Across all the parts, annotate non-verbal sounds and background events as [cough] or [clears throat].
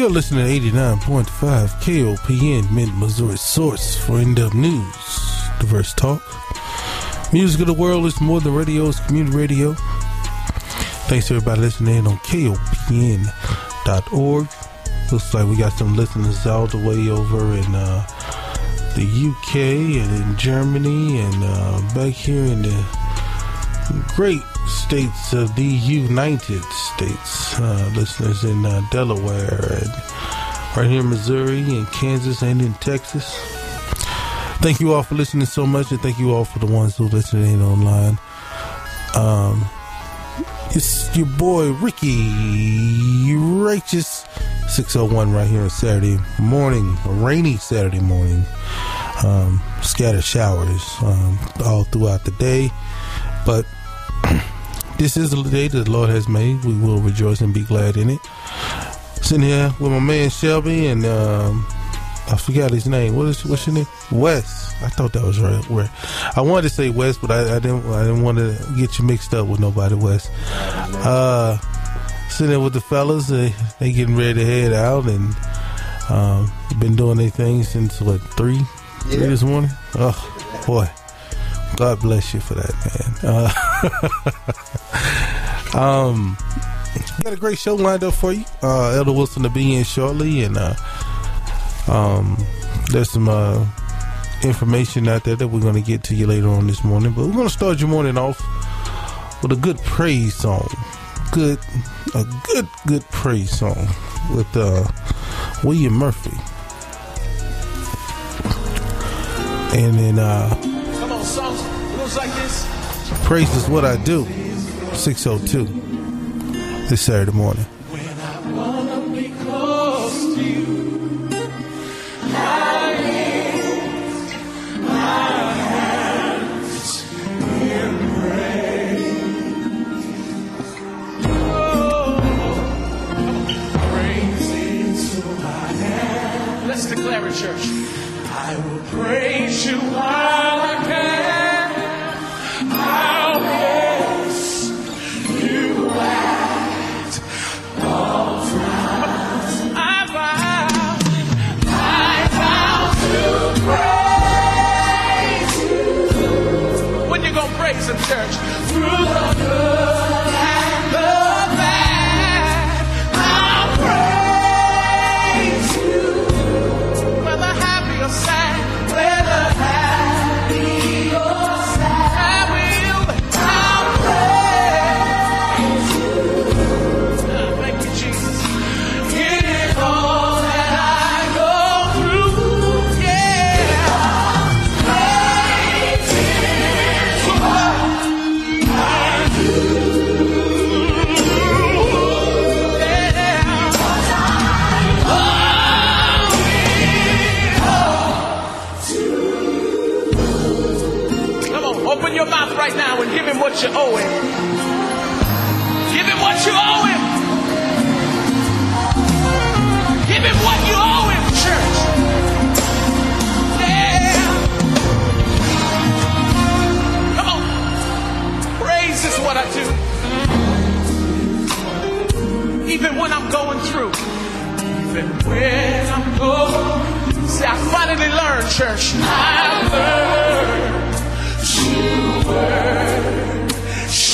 You're listening to 89.5 KOPN, Mid, Missouri source for in-depth news, diverse talk. Music of the world is more than radio, it's community radio. Thanks to everybody listening in on KOPN.org. Looks like we got some listeners all the way over in uh, the UK and in Germany and uh, back here in the great states of the United States. Uh, listeners in uh, Delaware and right here in Missouri and Kansas and in Texas. Thank you all for listening so much, and thank you all for the ones who listening in online. Um, it's your boy Ricky Righteous 601 right here on Saturday morning, a rainy Saturday morning. Um, scattered showers um, all throughout the day, but this is the day that the Lord has made. We will rejoice and be glad in it. Sitting here with my man Shelby and um, I forgot his name. What is what's your name? Wes. I thought that was right. Where I wanted to say Wes, but I, I didn't. I didn't want to get you mixed up with nobody. Wes. Uh, sitting there with the fellas. They they getting ready to head out and um, been doing their thing since what three three this morning. Oh boy. God bless you for that, man. Uh, [laughs] um, got a great show lined up for you. Uh, Elder Wilson to be in shortly, and uh, um, there's some uh, information out there that we're going to get to you later on this morning. But we're going to start your morning off with a good praise song. Good, a good, good praise song with uh, William Murphy. And then uh, Come songs goes like this. Praise is what I do. 602 this Saturday morning. When I wanna be close to you, I lift my hands in praise. Oh, praise is who I. Let's declare it, church. I will praise you while I church? Through the you owe him. Give him what you owe him. Give him what you owe him, church. Yeah. Come on. Praise is what I do. Even when I'm going through. Even when I'm going. See, I finally learned, church. I learned to. Yeah,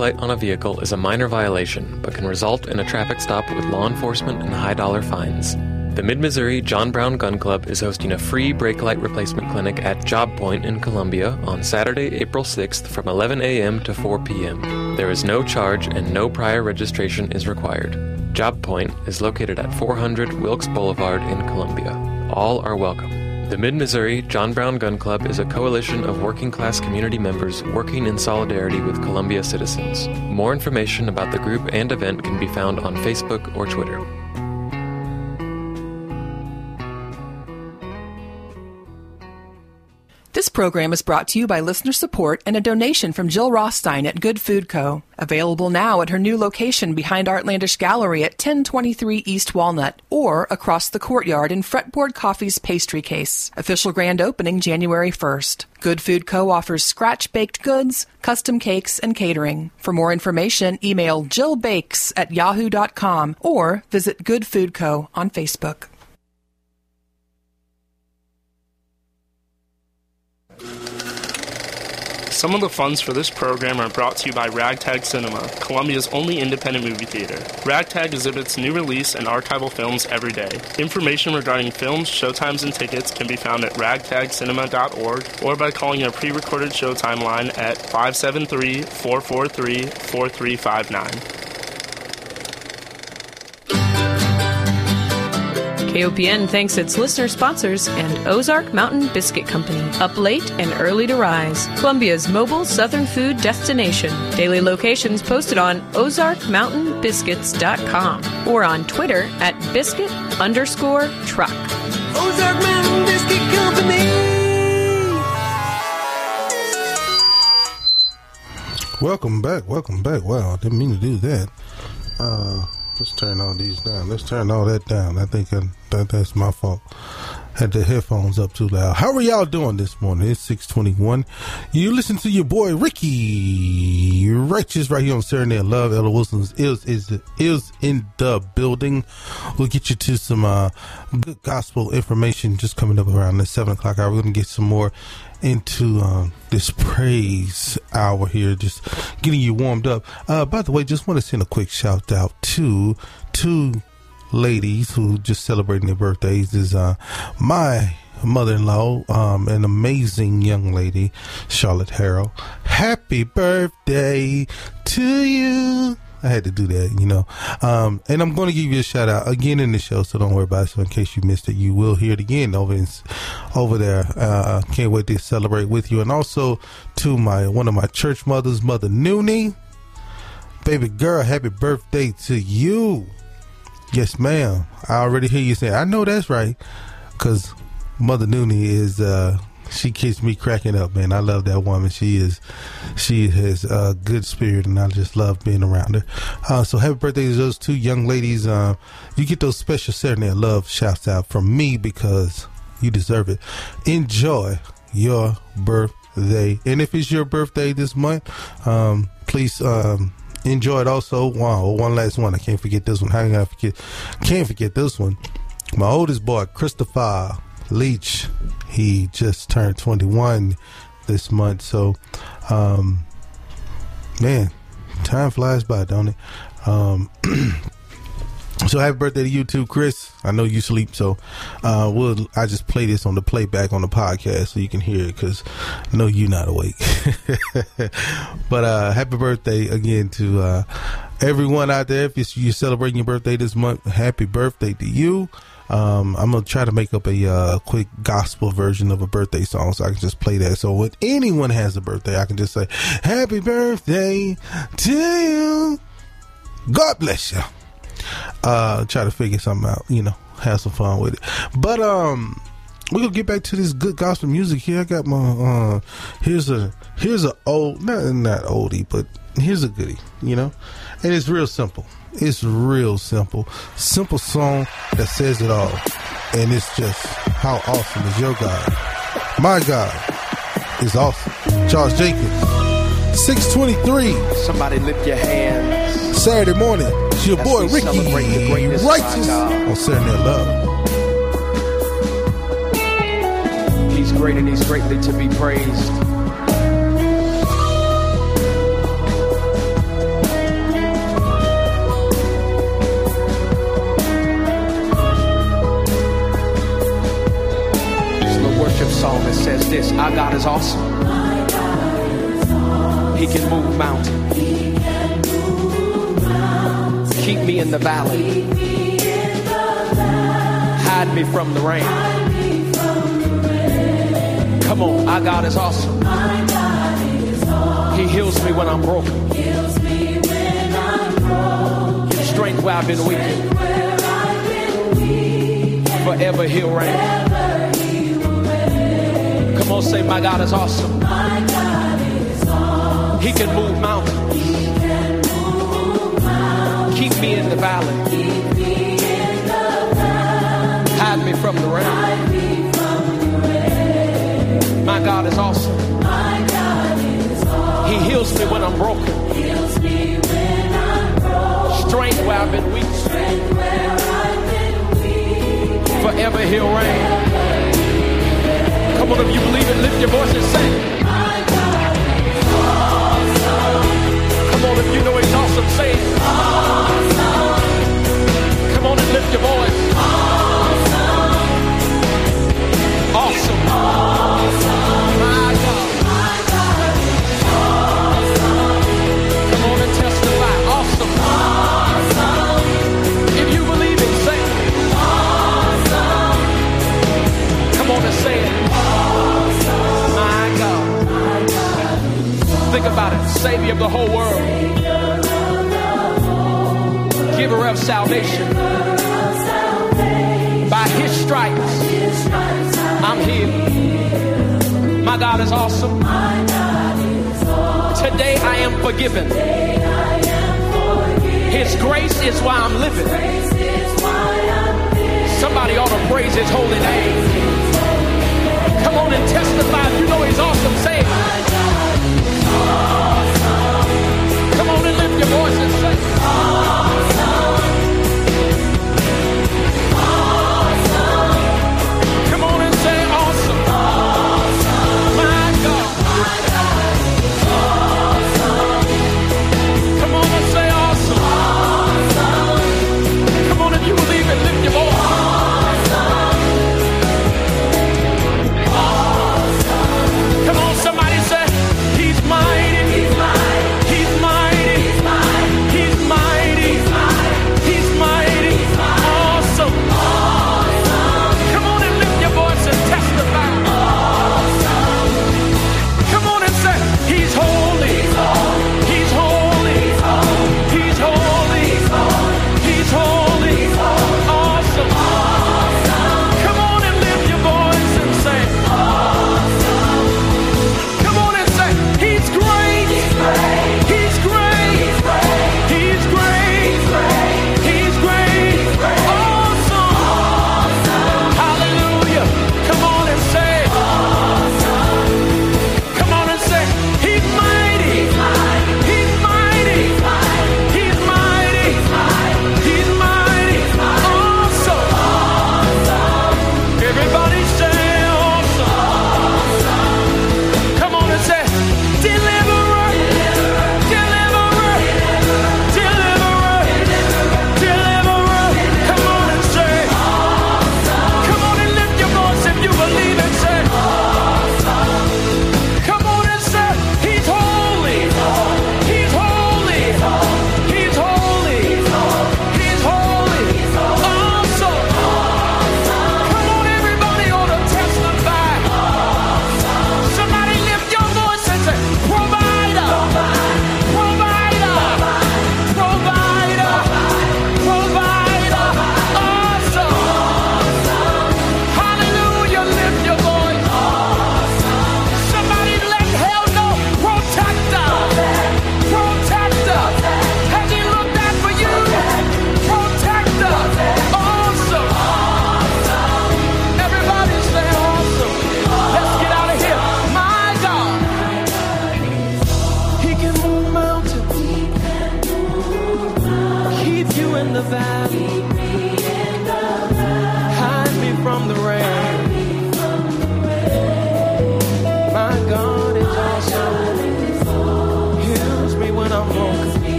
light on a vehicle is a minor violation, but can result in a traffic stop with law enforcement and high dollar fines. The Mid Missouri John Brown Gun Club is hosting a free brake light replacement clinic at Job Point in Columbia on Saturday, April 6th from 11 a.m. to 4 p.m. There is no charge and no prior registration is required. Job Point is located at 400 Wilkes Boulevard in Columbia. All are welcome. The Mid Missouri John Brown Gun Club is a coalition of working class community members working in solidarity with Columbia citizens. More information about the group and event can be found on Facebook or Twitter. This program is brought to you by listener support and a donation from Jill Rothstein at Good Food Co. Available now at her new location behind Artlandish Gallery at 1023 East Walnut or across the courtyard in Fretboard Coffee's pastry case. Official grand opening January 1st. Good Food Co. offers scratch baked goods, custom cakes, and catering. For more information, email jillbakes at yahoo.com or visit Good Food Co. on Facebook. Some of the funds for this program are brought to you by Ragtag Cinema, Columbia's only independent movie theater. Ragtag exhibits new release and archival films every day. Information regarding films, showtimes, and tickets can be found at ragtagcinema.org or by calling a pre recorded showtime line at 573 443 4359. KOPN thanks its listener sponsors and Ozark Mountain Biscuit Company. Up late and early to rise. Columbia's mobile southern food destination. Daily locations posted on ozarkmountainbiscuits.com or on Twitter at biscuit underscore truck. Ozark Mountain Biscuit Company. Welcome back, welcome back. Wow, didn't mean to do that. Uh, let's turn all these down. Let's turn all that down. I think I, that that's my fault. Had the headphones up too loud. How are y'all doing this morning? It's six twenty one. You listen to your boy Ricky Righteous right here on Night Love. Elder Wilson's is is is in the building. We'll get you to some uh, good gospel information just coming up around the seven o'clock hour. We're gonna get some more into um, this praise hour here, just getting you warmed up. Uh, by the way, just want to send a quick shout out to two ladies who just celebrating their birthdays. Is uh, my mother-in-law, um, an amazing young lady, Charlotte Harrell. Happy birthday to you. I had to do that, you know. Um, and I'm going to give you a shout out again in the show, so don't worry about it. So in case you missed it, you will hear it again over in, over there. Uh, can't wait to celebrate with you, and also to my one of my church mothers, Mother Noonie. Baby girl, happy birthday to you. Yes, ma'am. I already hear you saying, I know that's right, because Mother Noonie is. Uh, she keeps me cracking up, man. I love that woman. She is, she has a good spirit, and I just love being around her. Uh, so happy birthday to those two young ladies. Uh, you get those special Saturday Love shouts out from me because you deserve it. Enjoy your birthday, and if it's your birthday this month, um, please. Um, enjoy it also. Wow, one last one. I can't forget this one. How can I forget? Can't forget this one. My oldest boy, Christopher Leach, he just turned 21 this month. So, um, man, time flies by, don't it? Um, [clears throat] so happy birthday to you too, Chris. I know you sleep, so uh, we'll. I just play this on the playback on the podcast so you can hear it because I know you're not awake. [laughs] but uh, happy birthday again to uh, everyone out there. If you're celebrating your birthday this month, happy birthday to you. Um, I'm gonna try to make up a uh, quick gospel version of a birthday song, so I can just play that. So when anyone has a birthday, I can just say, "Happy birthday to you." God bless you. Uh, try to figure something out. You know, have some fun with it. But um, we're gonna get back to this good gospel music here. I got my uh, here's a here's a old not not oldie, but here's a goodie. You know, and it's real simple. It's real simple. Simple song that says it all. And it's just how awesome is your God. My God is awesome. Charles Jenkins. 623. Somebody lift your hands. Saturday morning. It's your As boy Ricky celebrate the greatness of our Righteous on Saturday Night Love. He's great and he's greatly to be praised. Is awesome. He can move mountains. Keep me in the valley. Hide me from the rain. Come on, our God is awesome. He heals me when I'm broken. Strength where I've been weak. Forever he'll reign. Come on, say, My God is awesome. He can move mountains. Keep me in the valley. Hide me from the rain. My God is awesome. He heals me when I'm broken. Strength where I've been weak. Forever he'll reign. Come on, if you believe it, lift your voice and sing. Come on, if you know he's awesome, say it. Come on and lift your voice. Think about it. Savior of the whole world. Giver of salvation. By his stripes, I'm healed. My God is awesome. Today I am forgiven. His grace is why I'm living. Somebody ought to praise his holy name. Come on and testify if you know he's awesome. Say voice and say,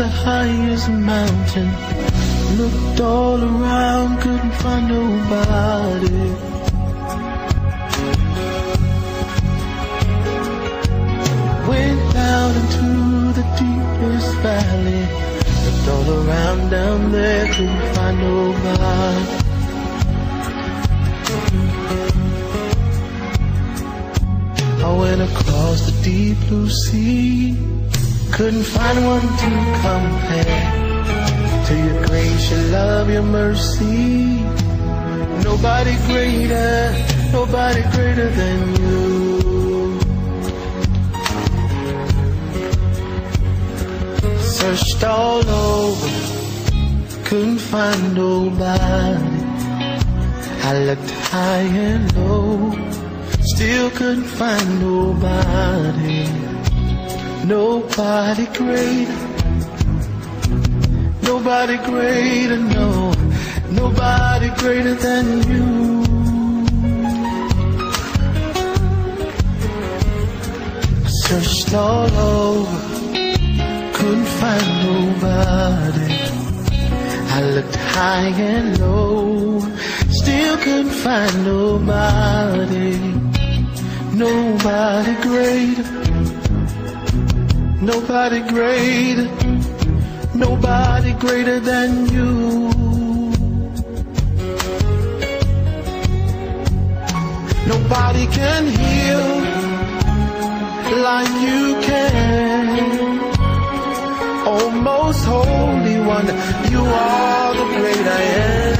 the highest mountain. Looked all around, couldn't find nobody. Went down into the deepest valley. Looked all around down there, couldn't find nobody. I went across the deep blue sea. Couldn't find one to compare to your grace, your love, your mercy. Nobody greater, nobody greater than you. Searched all over, couldn't find nobody. I looked high and low, still couldn't find nobody. Nobody greater. Nobody greater, no. Nobody greater than you. Searched all over, couldn't find nobody. I looked high and low, still couldn't find nobody. Nobody greater. Nobody greater, nobody greater than you. Nobody can heal like you can. Oh, most holy one, you are the great I am.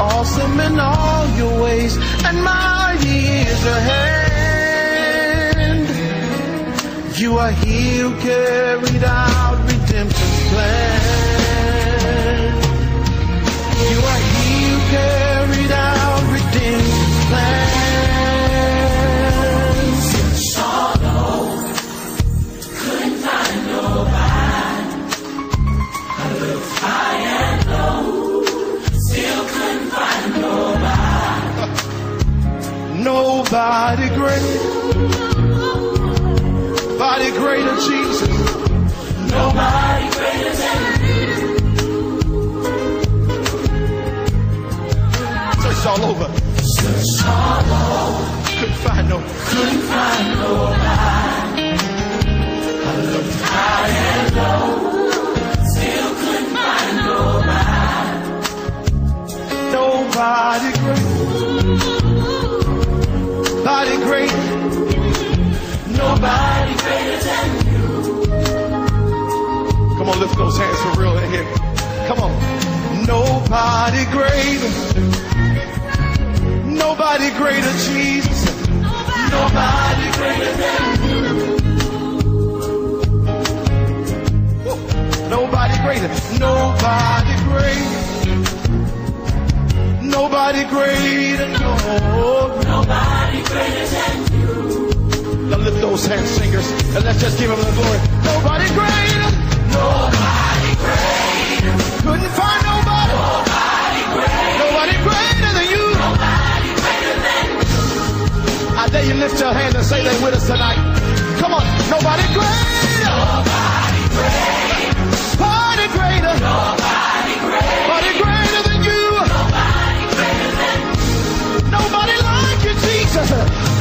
Awesome in all your ways, and mighty is your hand. You are he who carried out redemption's plan. You are he who carried out redemption's plan. Couldn't find nobody. I looked high and low, still couldn't find nobody. Nobody great. Nobody greater, Jesus. Nobody greater than Searched all over. Searched all over. Couldn't find no. Couldn't find nobody. I looked high and low, still couldn't find nobody. Nobody great. Nobody great. Nobody Come on, lift those hands for real in here. Come on. Nobody greater. Nobody greater, Jesus. Nobody greater than you. Nobody greater. Nobody greater. Nobody greater. No. Nobody greater than you. Now lift those hands, singers, and let's just give him the glory. Nobody greater. Nobody. Couldn't find nobody. Nobody greater. Than you. Nobody greater than I dare you lift your hands and say that with us tonight. Come on. Nobody greater. Nobody greater. Nobody greater. Nobody greater. Than you. Nobody greater than Nobody like you, Jesus.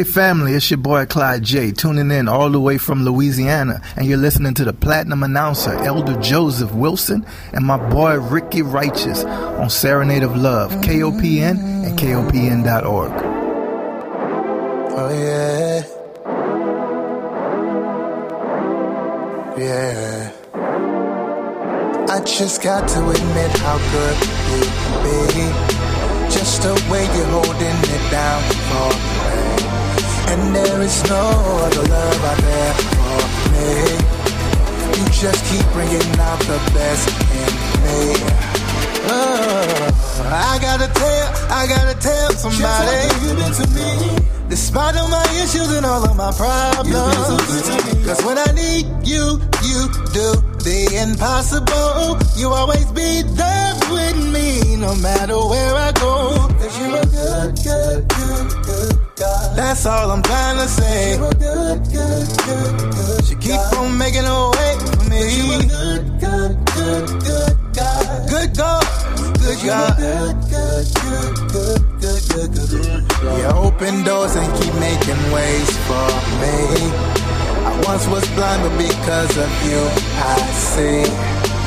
Hey family, it's your boy Clyde J, tuning in all the way from Louisiana, and you're listening to the platinum announcer Elder Joseph Wilson and my boy Ricky Righteous on Serenade of Love, KOPN and KOPN.org. Oh yeah. Yeah. I just got to admit how good you be. Just the way you're holding it down for. And there is no other love out there for me. You just keep bringing out the best in me. Oh, I gotta tell, I gotta tell somebody. You did to me. Despite all my issues and all of my problems. Cause when I need you, you do the impossible. You always be there with me, no matter where I go. That's all I'm trying to say. You're good, good, good, good She keep on making a way for me. A good, good, good, good God. Good God, good God. Good, good, good, good, good, good, good, good. You open doors and keep making ways for me. I once was blind, but because of you, I see.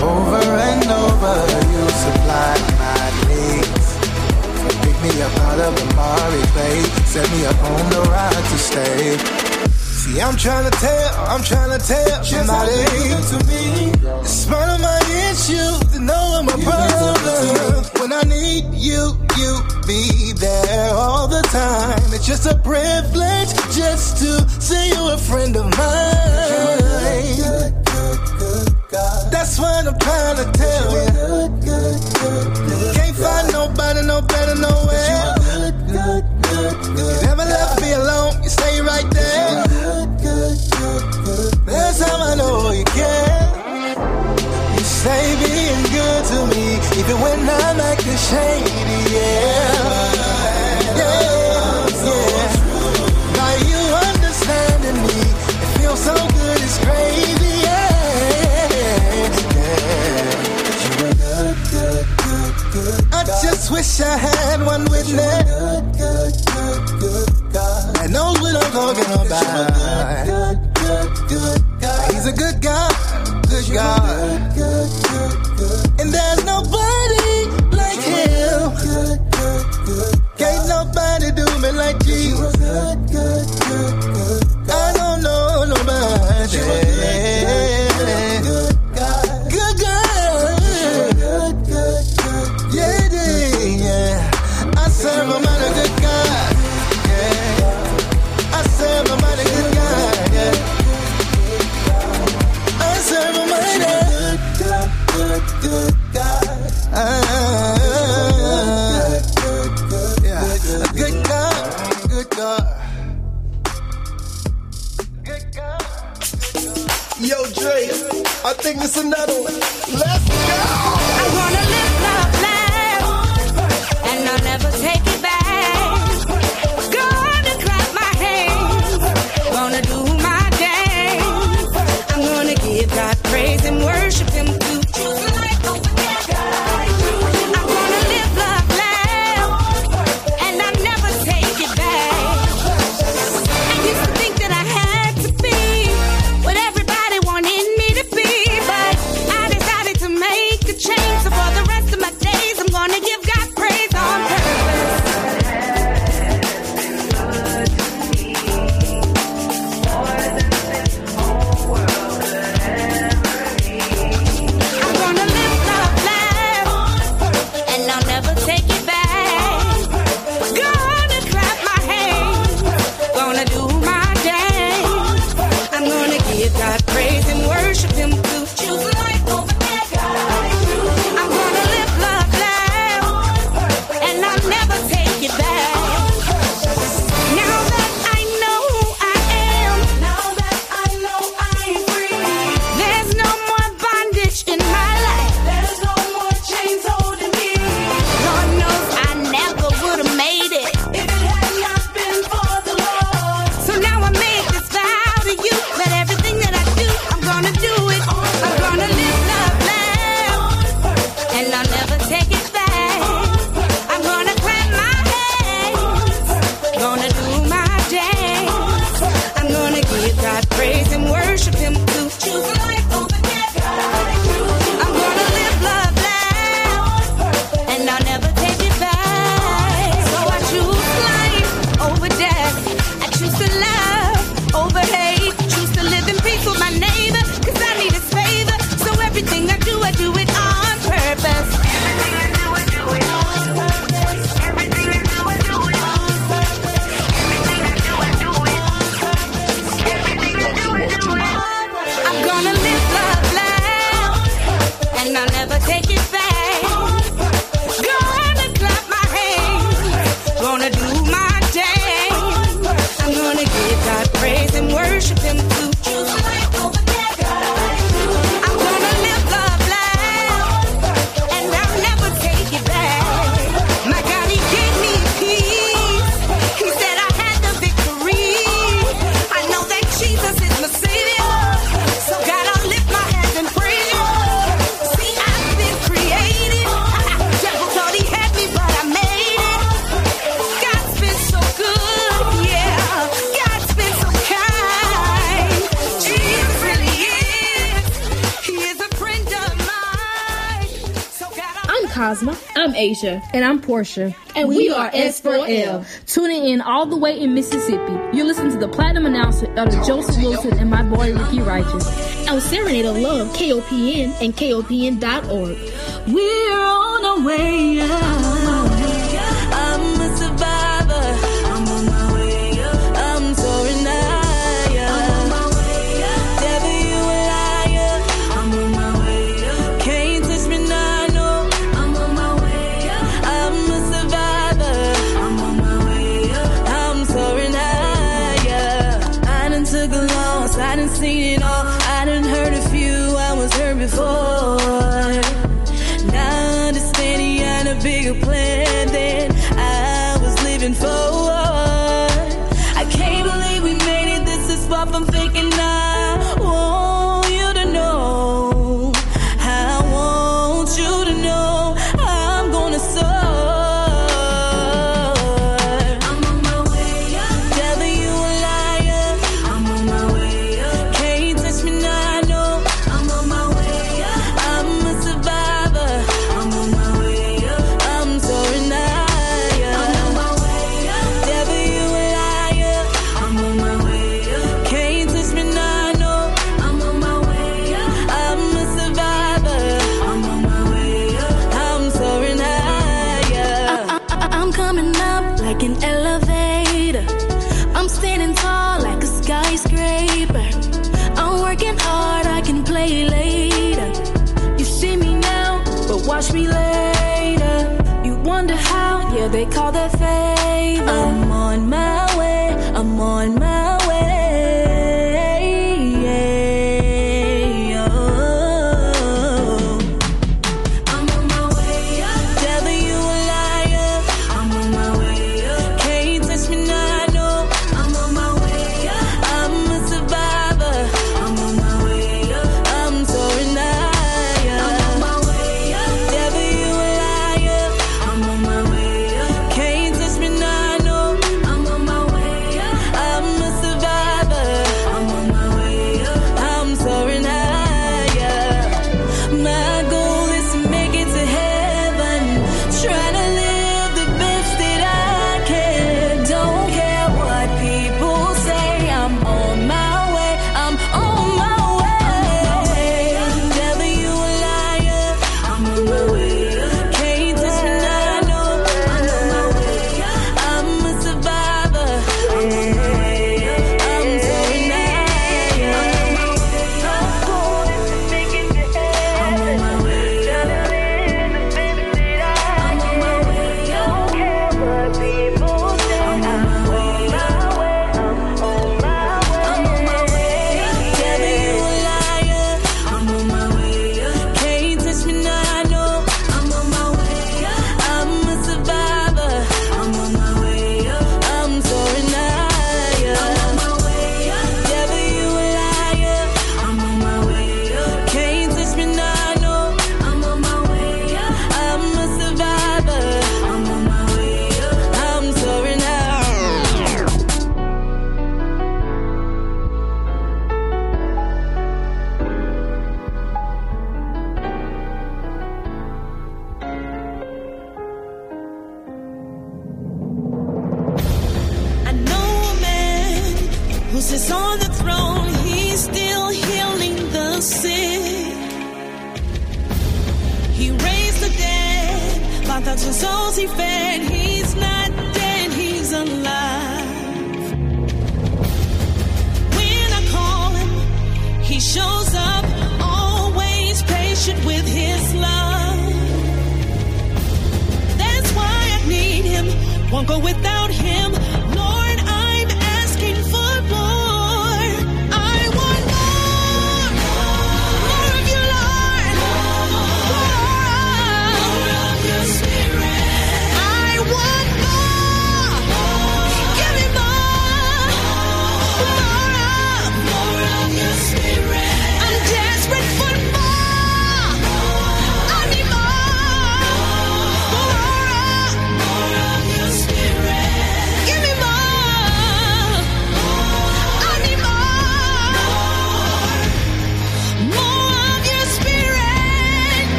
Over and over, you supply me up out of the Mari Bay, set me up on the ride to stay. See, I'm trying to tell, I'm trying to tell somebody. To me. Despite of my issues and all of my problems, when I need you, you be there all the time. It's just a privilege just to see you're a friend of mine. That's what I'm trying to tell you. Can't find nobody no better nowhere. You never left me alone, you stay right there. That's how I know you care. You stay being good to me, even when I'm acting shady, yeah. Yeah, wish I had one witness. And knows what I'm talking about. Asia. And I'm Portia. And we, we are S4L. Tuning in all the way in Mississippi. You're listening to the Platinum announcement of Joseph Wilson, and my boy Ricky Righteous. On Serenade of Love, KOPN and KOPN.org. We're on our way out.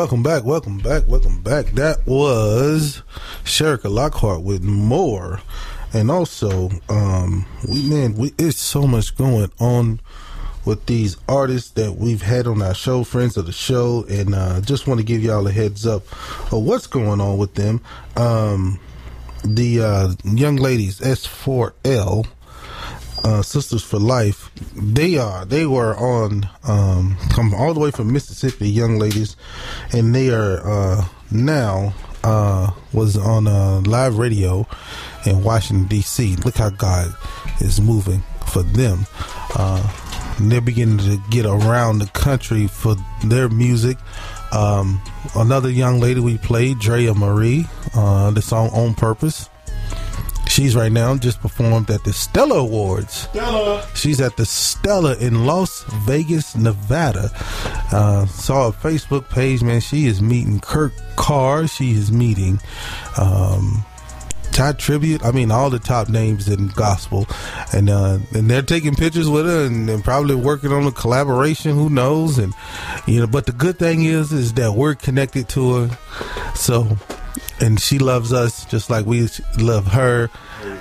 Welcome back, welcome back, welcome back. That was Sherika Lockhart with more. And also, um, we man, we it's so much going on with these artists that we've had on our show, friends of the show, and uh, just want to give y'all a heads up of what's going on with them. Um, the uh, young ladies S4L uh, Sisters for Life. They are they were on um, come all the way from Mississippi, young ladies, and they are uh, now uh, was on uh, live radio in Washington D.C. Look how God is moving for them. Uh, they're beginning to get around the country for their music. Um, another young lady we played, Drea Marie, uh, the song "On Purpose." She's right now just performed at the Stellar Awards. Stellar. She's at the Stellar in Las Vegas, Nevada. Uh, saw a Facebook page, man. She is meeting Kurt Carr. She is meeting um, Todd Tribute. I mean, all the top names in gospel, and uh, and they're taking pictures with her, and, and probably working on a collaboration. Who knows? And you know, but the good thing is, is that we're connected to her. So and she loves us just like we love her.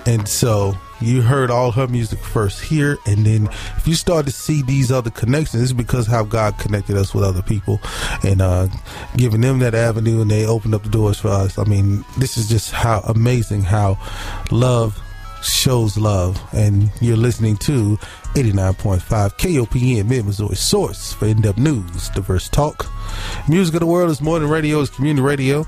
And so you heard all her music first here, and then if you start to see these other connections, it's because how God connected us with other people and uh, giving them that avenue, and they opened up the doors for us. I mean, this is just how amazing how love shows love, and you're listening to 89.5 KOPN Mid Missouri Source for in-depth news, diverse talk. Music of the world is more than radio; it's community radio.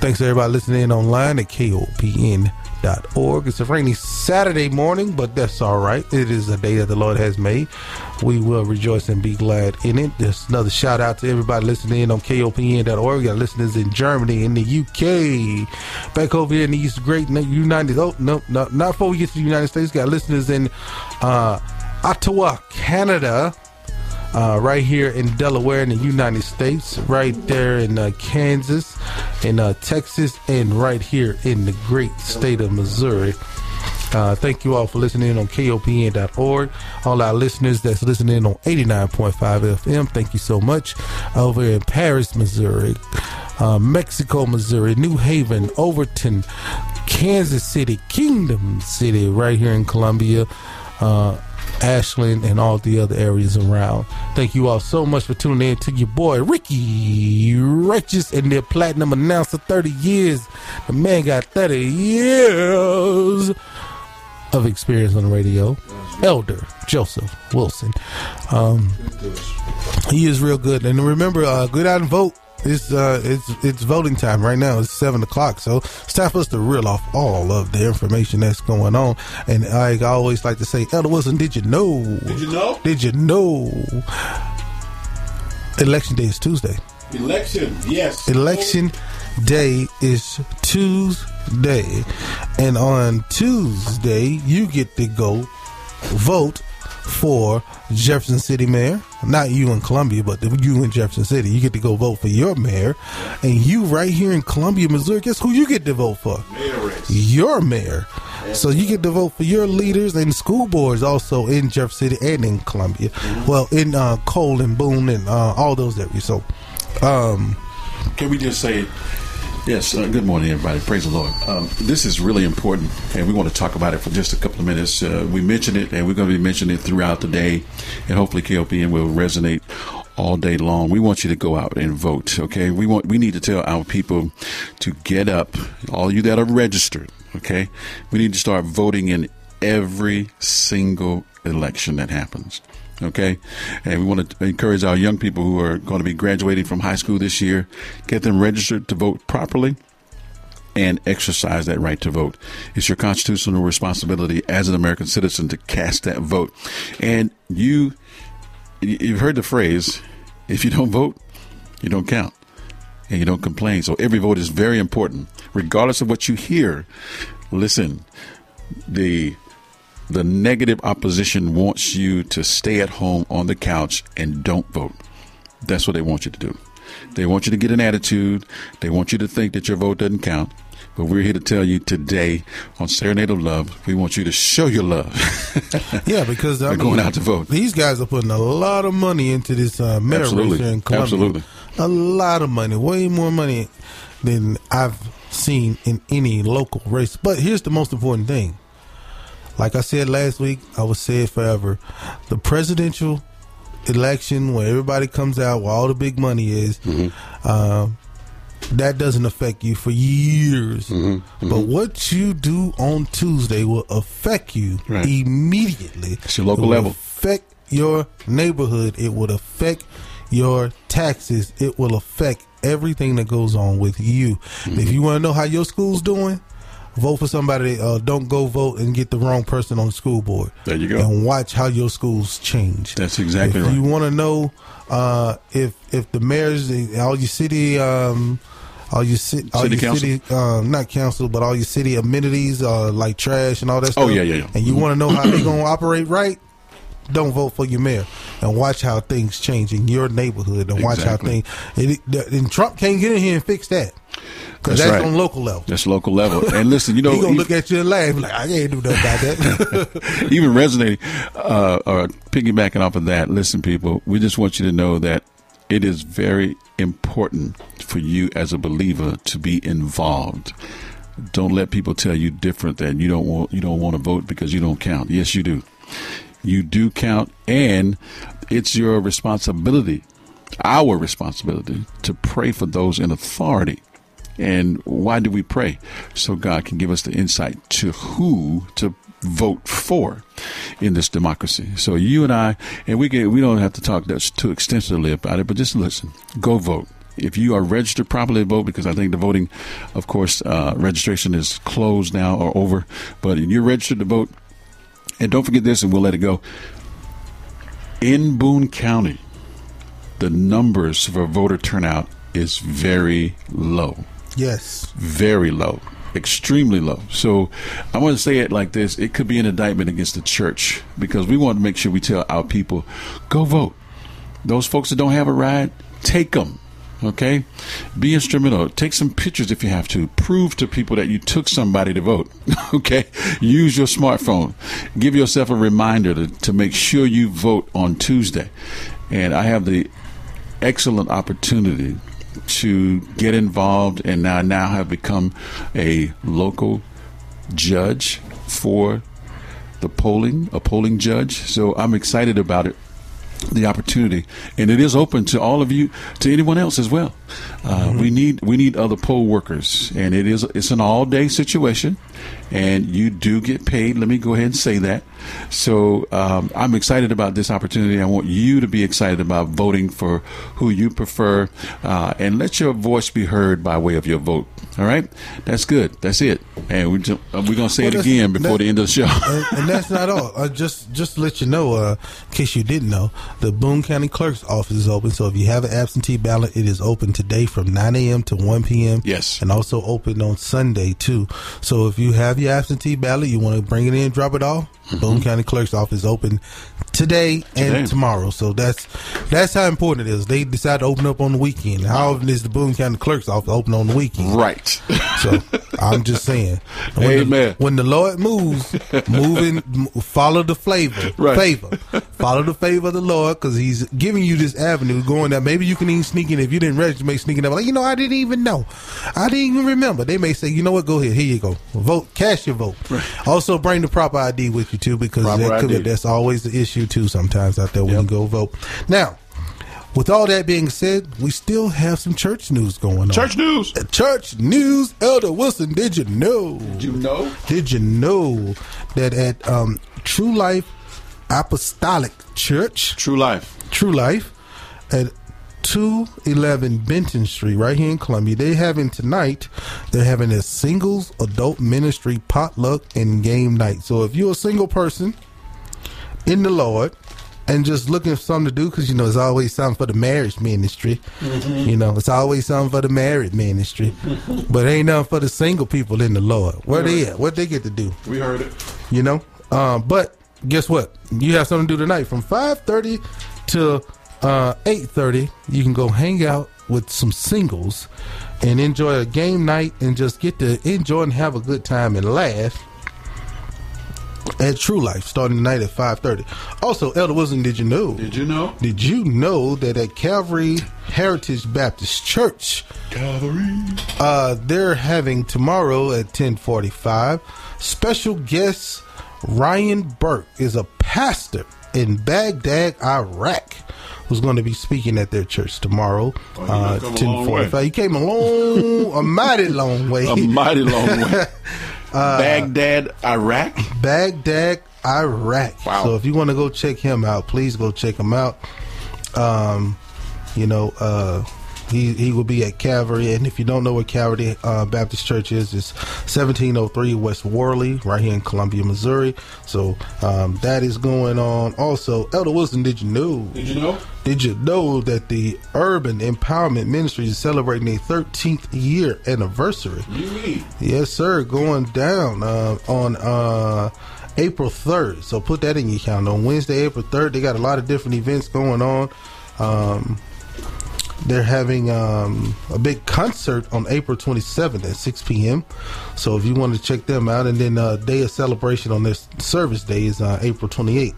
Thanks to everybody listening in online at KOPN kopn.org. It's a rainy Saturday morning, but that's all right. It is a day that the Lord has made. We will rejoice and be glad in it. Just another shout out to everybody listening in on kopn.org. Got listeners in Germany, in the UK, back over here in the East Great United. Oh, no, no, not before we get to the United States. Got listeners in uh, Ottawa, Canada uh, right here in Delaware in the United States, right there in uh, Kansas, in uh, Texas, and right here in the great state of Missouri. Uh, thank you all for listening on KOPN.org. All our listeners that's listening on 89.5 FM, thank you so much. Over in Paris, Missouri, uh, Mexico, Missouri, New Haven, Overton, Kansas City, Kingdom City, right here in Columbia. Uh, Ashland, and all the other areas around. Thank you all so much for tuning in to your boy Ricky Righteous and their platinum announcer 30 years. The man got 30 years of experience on the radio. Elder Joseph Wilson. Um, he is real good. And remember, uh, go out and vote. It's uh, it's it's voting time right now. It's seven o'clock, so it's time for us to reel off all of the information that's going on. And I always like to say, Elder Wilson, did you know? Did you know? Did you know? Election day is Tuesday. Election, yes. Election day is Tuesday, and on Tuesday you get to go vote for Jefferson City Mayor. Not you in Columbia, but the, you in Jefferson City. You get to go vote for your mayor, and you right here in Columbia, Missouri. Guess who you get to vote for? Your mayor. So you get to vote for your leaders and school boards also in Jefferson City and in Columbia. Well, in uh, Cole and Boone and uh, all those areas. So, um, Can we just say, yes, uh, good morning, everybody. Praise the Lord. Um, this is really important, and we want to talk about it for just a couple of minutes. Uh, we mentioned it, and we're going to be mentioning it throughout the day, and hopefully KOPN will resonate all day long. We want you to go out and vote, okay? We want we need to tell our people to get up, all you that are registered, okay? We need to start voting in every single election that happens. Okay, and we want to encourage our young people who are going to be graduating from high school this year, get them registered to vote properly and exercise that right to vote. It's your constitutional responsibility as an American citizen to cast that vote. And you, you've heard the phrase, if you don't vote, you don't count and you don't complain. So every vote is very important, regardless of what you hear. Listen, the the negative opposition wants you to stay at home on the couch and don't vote. That's what they want you to do. They want you to get an attitude. They want you to think that your vote doesn't count. But we're here to tell you today on Serenade of Love, we want you to show your love. [laughs] yeah, because I We're mean, going out to vote. These guys are putting a lot of money into this uh, mayor race Absolutely. here in Columbia. Absolutely. a lot of money, way more money than I've seen in any local race. But here's the most important thing. Like I said last week, I will say it forever. The presidential election, where everybody comes out, where all the big money is, Mm-hmm. um, that doesn't affect you for years. Mm-hmm. But what you do on Tuesday will affect you immediately. It's your local It will level. Affect your neighborhood. It would affect your taxes. It will affect everything that goes on with you. Mm-hmm. If you want to know how your school's doing, vote for somebody. Uh, don't go vote and get the wrong person on the school board. There you go. And watch how your schools change. That's exactly if right. you want to know uh, if if the mayors, all your city, um, all your, ci- all City your council? city, um, not council, but all your city amenities, uh, like trash and all that stuff. Oh, yeah, yeah, yeah. And you want to know how they're gonna operate right? Don't vote for your mayor and watch how things change in your neighborhood and watch how things. It, and Trump can't get in here and fix that because that's, right. on local level. That's local level. And listen, you [laughs] know, he gonna e- look at you and laugh like I can't do nothing about that. [laughs] even resonating uh, or piggybacking off of that, listen, people, we just want you to know that it is very important for you as a believer to be involved. Don't let people tell you different that you don't want you don't want to vote because you don't count. Yes, you do. You do count, and it's your responsibility, our responsibility, to pray for those in authority. And why do we pray? So God can give us the insight to who to vote for in this democracy. So you and I, and we we don't have to talk too extensively about it, but just listen. Go vote. if you are registered properly to vote, because I think the voting, of course, uh, registration is closed now or over, but you're registered to vote. And don't forget this, and we'll let it go. In Boone County, the numbers for voter turnout is very low. Yes. Very low. Extremely low. So I want to say it like this it could be an indictment against the church because we want to make sure we tell our people go vote. Those folks that don't have a ride, take them. Okay? Be instrumental. Take some pictures if you have to. Prove to people that you took somebody to vote. [laughs] okay? Use your smartphone. Give yourself a reminder to, to make sure you vote on Tuesday. And I have the excellent opportunity to get involved and now now have become a local judge for the polling, a polling judge. So I'm excited about it the opportunity, and it is open to all of you, to anyone else as well. Uh, We need we need other poll workers, and it is it's an all day situation, and you do get paid. Let me go ahead and say that. So um, I'm excited about this opportunity. I want you to be excited about voting for who you prefer, uh, and let your voice be heard by way of your vote. All right, that's good. That's it, and we ju- uh, we're gonna say Well, it again before the end of the show. [laughs] and, and that's not all. Uh, just just to let you know, uh, in case you didn't know, the Boone County Clerk's office is open. So if you have an absentee ballot, it is open today from 9 a.m. to 1 p.m. Yes, and also open on Sunday too. So if you have your absentee ballot, you want to bring it in, drop it off. Mm-hmm. Boone County Clerk's office open today and Today. tomorrow. So that's that's how important it is. They decide to open up on the weekend. How often is the Boone County Clerk's office open on the weekend? Right. [laughs] So I'm just saying. When Amen. The, when the Lord moves, moving, follow the flavor, Right. favor, follow the favor of the Lord, because He's giving you this avenue going that maybe you can even sneak in if you didn't register, make sneaking up. Like you know, I didn't even know, I didn't even remember. They may say, you know what, go ahead, here you go, vote, cast your vote. Also, bring the proper ID with you too, because that could, that's always the issue too. Sometimes out there when you go vote. Now. With all that being said, we still have some church news going on. Church news. Church news. Elder Wilson, did you know? Did you know? Did you know that at um, True Life Apostolic Church, True Life, True Life, at 211 Benton Street, right here in Columbia, they having tonight. They're having a singles adult ministry potluck and game night. So if you're a single person in the Lord and just looking for something to do, because you know it's always something for the marriage ministry. Mhm. You know, it's always something for the married ministry, [laughs] but ain't nothing for the single people in the Lord. Where they at? What they get to do? We heard it. You know, um, but guess what? You have something to do tonight from five thirty to uh, eight thirty. You can go hang out with some singles and enjoy a game night and just get to enjoy and have a good time and laugh at True Life starting tonight at five thirty. Also, Elder Wilson, did you know? Did you know? Did you know that at Calvary Heritage Baptist Church, Calvary, uh, they're having tomorrow at ten forty five special guest Ryan Burke is a pastor in Baghdad, Iraq. Who's going to be speaking at their church tomorrow? Oh, he done come a long way. 10:45. He came a long, a mighty long way. A mighty long way. [laughs] Uh, Baghdad, Iraq. Baghdad, Iraq. Wow. So if you want to go check him out, please go check him out. Um, you know, uh, he he will be at Calvary, and if you don't know where Calvary uh, Baptist Church is, it's 1703 West Worley, right here in Columbia, Missouri. So um, that is going on. Also, Elder Wilson, did you know? Did you know? Did you know that the Urban Empowerment Ministry is celebrating their 13th year anniversary? You mean? Yes, sir. Going down uh, on uh, April 3rd. So put that in your calendar. On Wednesday, April 3rd, they got a lot of different events going on. Um, they're having um, a big concert on April 27th at 6 p.m. So if you want to check them out, and then uh, day of celebration on their service day is uh, April 28th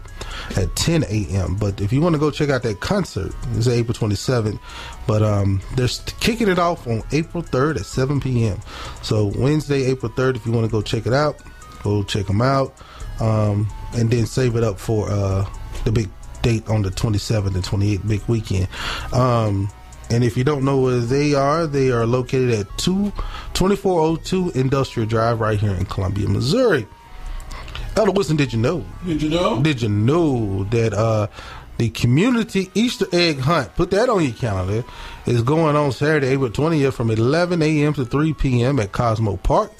at 10 a.m. But if you want to go check out that concert, it's April 27th. But um, they're kicking it off on April 3rd at 7 p.m. So Wednesday, April 3rd, if you want to go check it out, go check them out, um, and then save it up for uh, the big date on the 27th and 28th, big weekend. Um, and if you don't know where they are, they are located at 2, 2402 Industrial Drive right here in Columbia, Missouri. Elder Wilson, did you know? Did you know? Did you know that uh, The community Easter egg hunt. Put that on your calendar. Is going on Saturday, April 20th from 11 a.m. to 3 p.m. at Cosmo Park.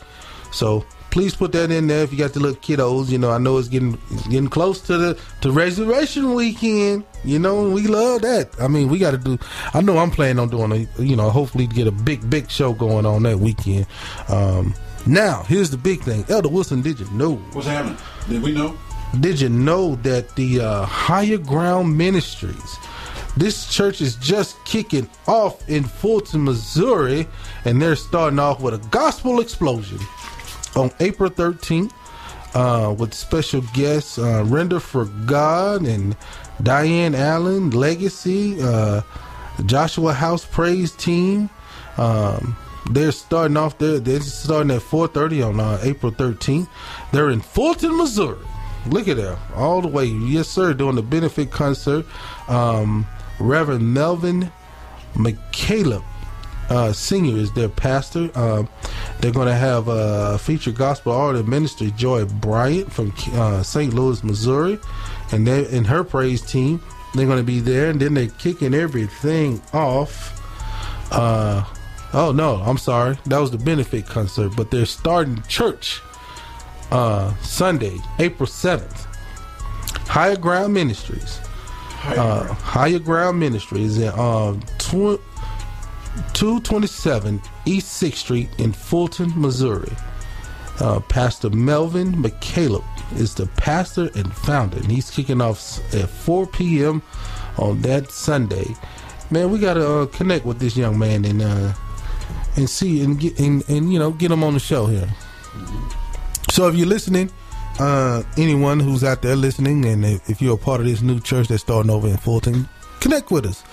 So please put that in there if you got the little kiddos. You know, I know it's getting it's getting close to the to resurrection weekend. You know, we love that. I mean, we got to do. I know I'm planning on doing a you know, hopefully get a big big show going on that weekend. Um, now here's the big thing, Elder Wilson. Did you know? What's happening? Did we know? Did you know that the uh, Higher Ground Ministries, this church is just kicking off in Fulton, Missouri, and they're starting off with a gospel explosion on April 13th uh, with special guests uh, Render for God and Diane Allen, Legacy, uh, Joshua House Praise Team. Um, they're starting off there. They're starting at 4:30 on uh, April 13th. They're in Fulton, Missouri. Look at that, all the way. Yes, sir. Doing the benefit concert. Um, Reverend Melvin McCaleb uh, Senior is their pastor. Um, they're going to have a featured gospel artist minister Joy Bryant from uh, St. Louis, Missouri, and they in her praise team. They're going to be there, and then they're kicking everything off. Uh, oh no, I'm sorry, that was the benefit concert, but they're starting church uh, Sunday, April seventh. Higher Ground Ministries. uh, Higher Ground Ministries in um, tw- 227 East 6th Street in Fulton, Missouri. Uh, pastor Melvin McCaleb is the pastor and founder, and he's kicking off at 4 p.m. on that Sunday. Man, we gotta uh, connect with this young man and uh, and see and get and, and you know get him on the show here. So if you're listening, uh, anyone who's out there listening, and if, if you're a part of this new church that's starting over in Fulton, connect with us.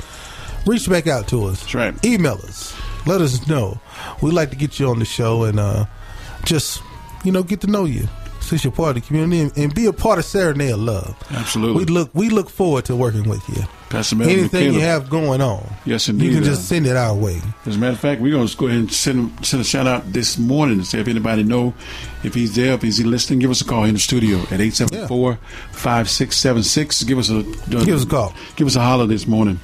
Reach back out to us. That's right. Email us. Let us know. We'd like to get you on the show and uh, just you know get to know you since you're part of the community and, and be a part of Serenade Love. Absolutely. We look we look forward to working with you. Pastor Melvin Anything you have going on, Yes, indeed. you can Uh, just send it our way. As a matter of fact, we're going to go ahead and send, send a shout out this morning and see if anybody know if he's there, if he's listening. Give us a call in the studio at 874-5676. Give us a Give us a call. Give us a holler this morning.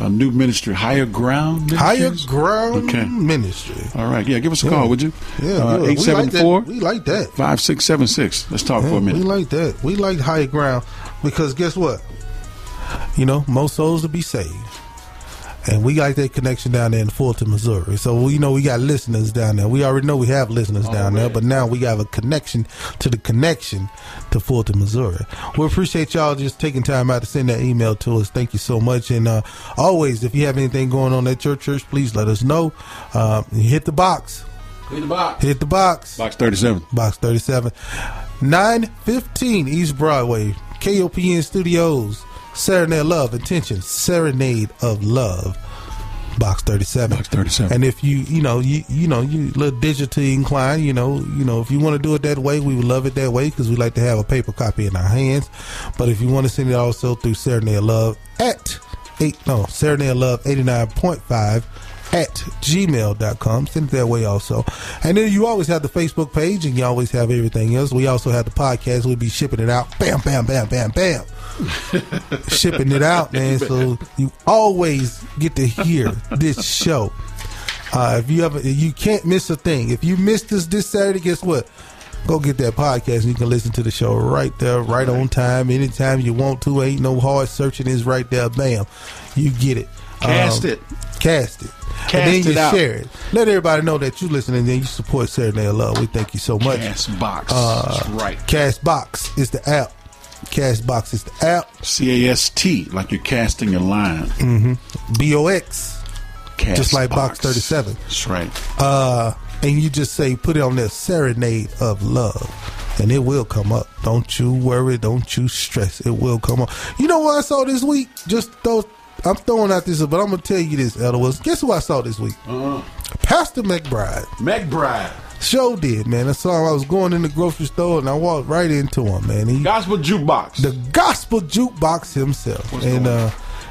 A new ministry, Higher Ground. Higher Ground Okay. Ministry. All right, yeah, give us a Yeah. call, would you? Yeah, uh, yeah. We like 874 We like that. 5676. Let's talk for a minute. We like that. We like higher ground because guess what? You know, most souls to be saved. And we got that connection down there in Fulton, Missouri. So we know we got listeners down there. We already know we have listeners down there, but now we have a connection to the connection to Fulton, Missouri. We appreciate y'all just taking time out to send that email to us. Thank you so much. And uh, always, if you have anything going on at your church, please let us know. Uh, hit the box. Hit the box. Hit the box. Box 37. Box 37. 915 East Broadway. KOPN Studios. Serenade of Love. Attention. Serenade of Love. Box 37. Box 37. And if you, you know, you, you know, you little digitally inclined, you know, you know, if you want to do it that way, we would love it that way because we like to have a paper copy in our hands. But if you want to send it also through Serenade of Love at eight, no, Serenade of Love 89.5 at gmail.com. Send it that way also. And then you always have the Facebook page and you always have everything else. We also have the podcast. We'll be shipping it out. Bam, bam, bam, bam, bam. [laughs] shipping it out, man. So you always get to hear this show. Uh, if you ever, you can't miss a thing. If you missed this this Saturday, guess what? Go get that podcast and you can listen to the show right there, right on time, anytime you want to. Ain't no hard searching. Is right there. Bam, you get it. Cast Um, it. Cast it. Cast and then it you out. share it. Let everybody know that you listen and then you support Serenade Love. We thank you so much. Castbox. Uh, That's right. Castbox is the app. Castbox is the app. C A S T, like you're casting a line. Mm-hmm. B O X. Cast Just like box. Box 37. That's right. Uh, and you just say, put it on there, Serenade of Love. And it will come up. Don't you worry. Don't you stress. It will come up. You know what I saw this week? Just those. I'm throwing out this, but I'm gonna tell you this, Elder Wilson. Guess who I saw this week? Uh-huh. Pastor McBride. McBride. Show did, man. I saw him. I was going in the grocery store and I walked right into him, man. He, Gospel jukebox. the gospel jukebox himself. What's and uh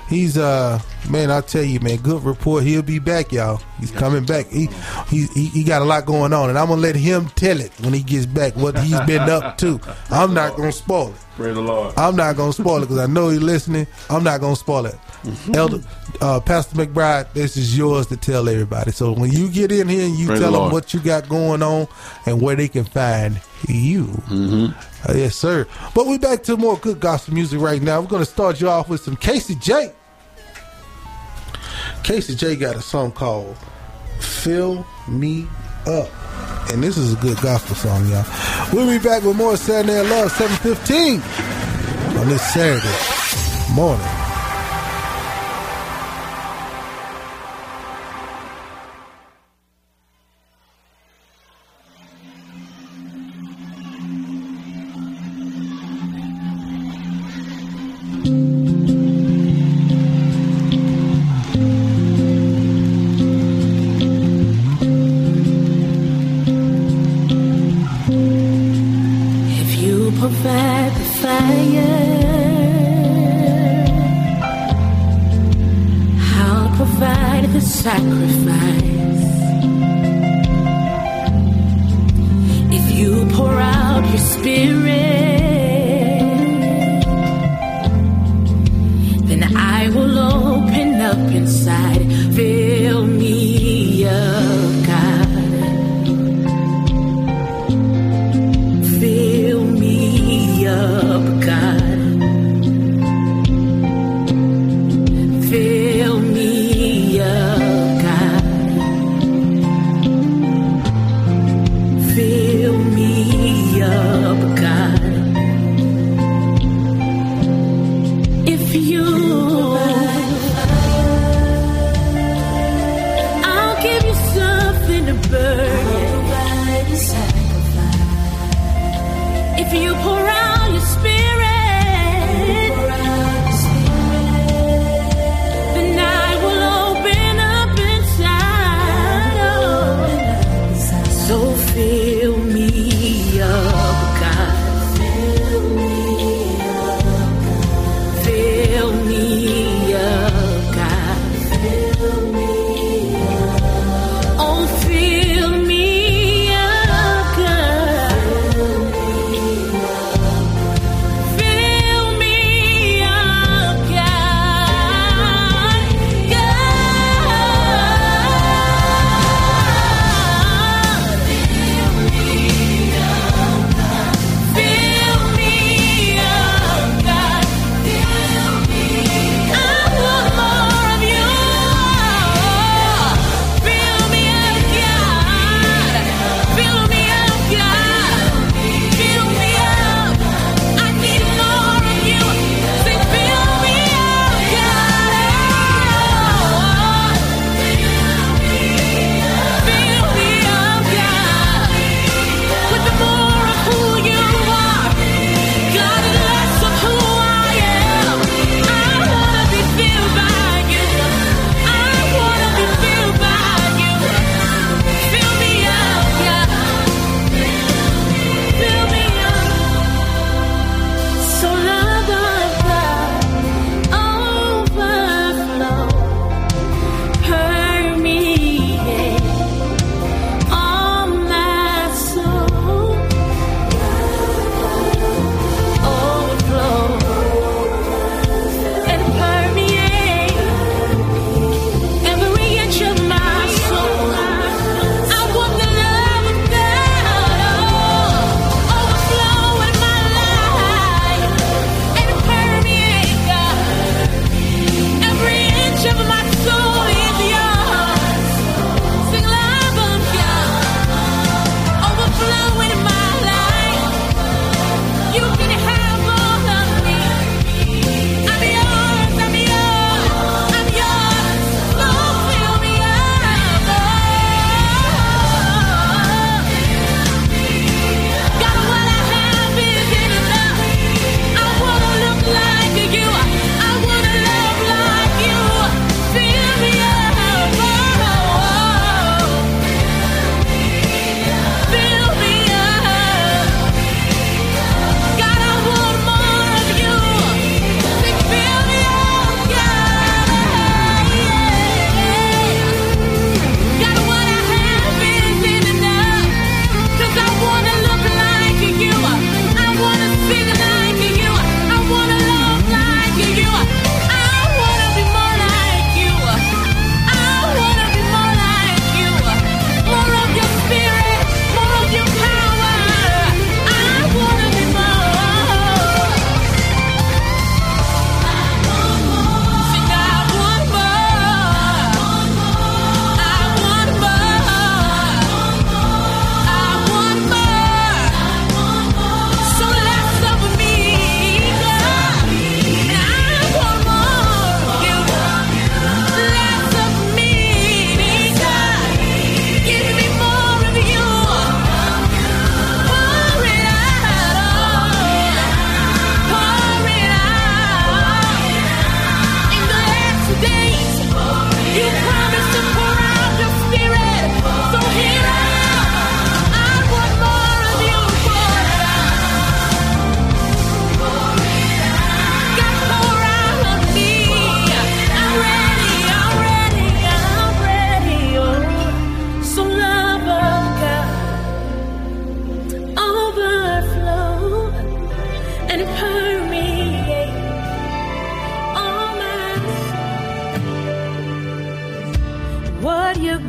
He's uh man, I tell you, man, good report. He'll be back, y'all. He's coming back. He, he he he got a lot going on, and I'm gonna let him tell it when he gets back what he's been up to. [laughs] I'm not gonna spoil it. Praise the Lord. I'm not gonna spoil it because I know he's listening. I'm not gonna spoil it. Elder uh, Pastor McBride, this is yours to tell everybody. So when you get in here and you Praise tell the them Lord. what you got going on and where they can find you. Mm-hmm. Uh, yes, sir. But we're back to more good gospel music right now. We're going to start you off with some Casey J. Casey J got a song called Fill Me Up. And this is a good gospel song, y'all. We'll be back with more Serenade of Love 715 on this Saturday morning.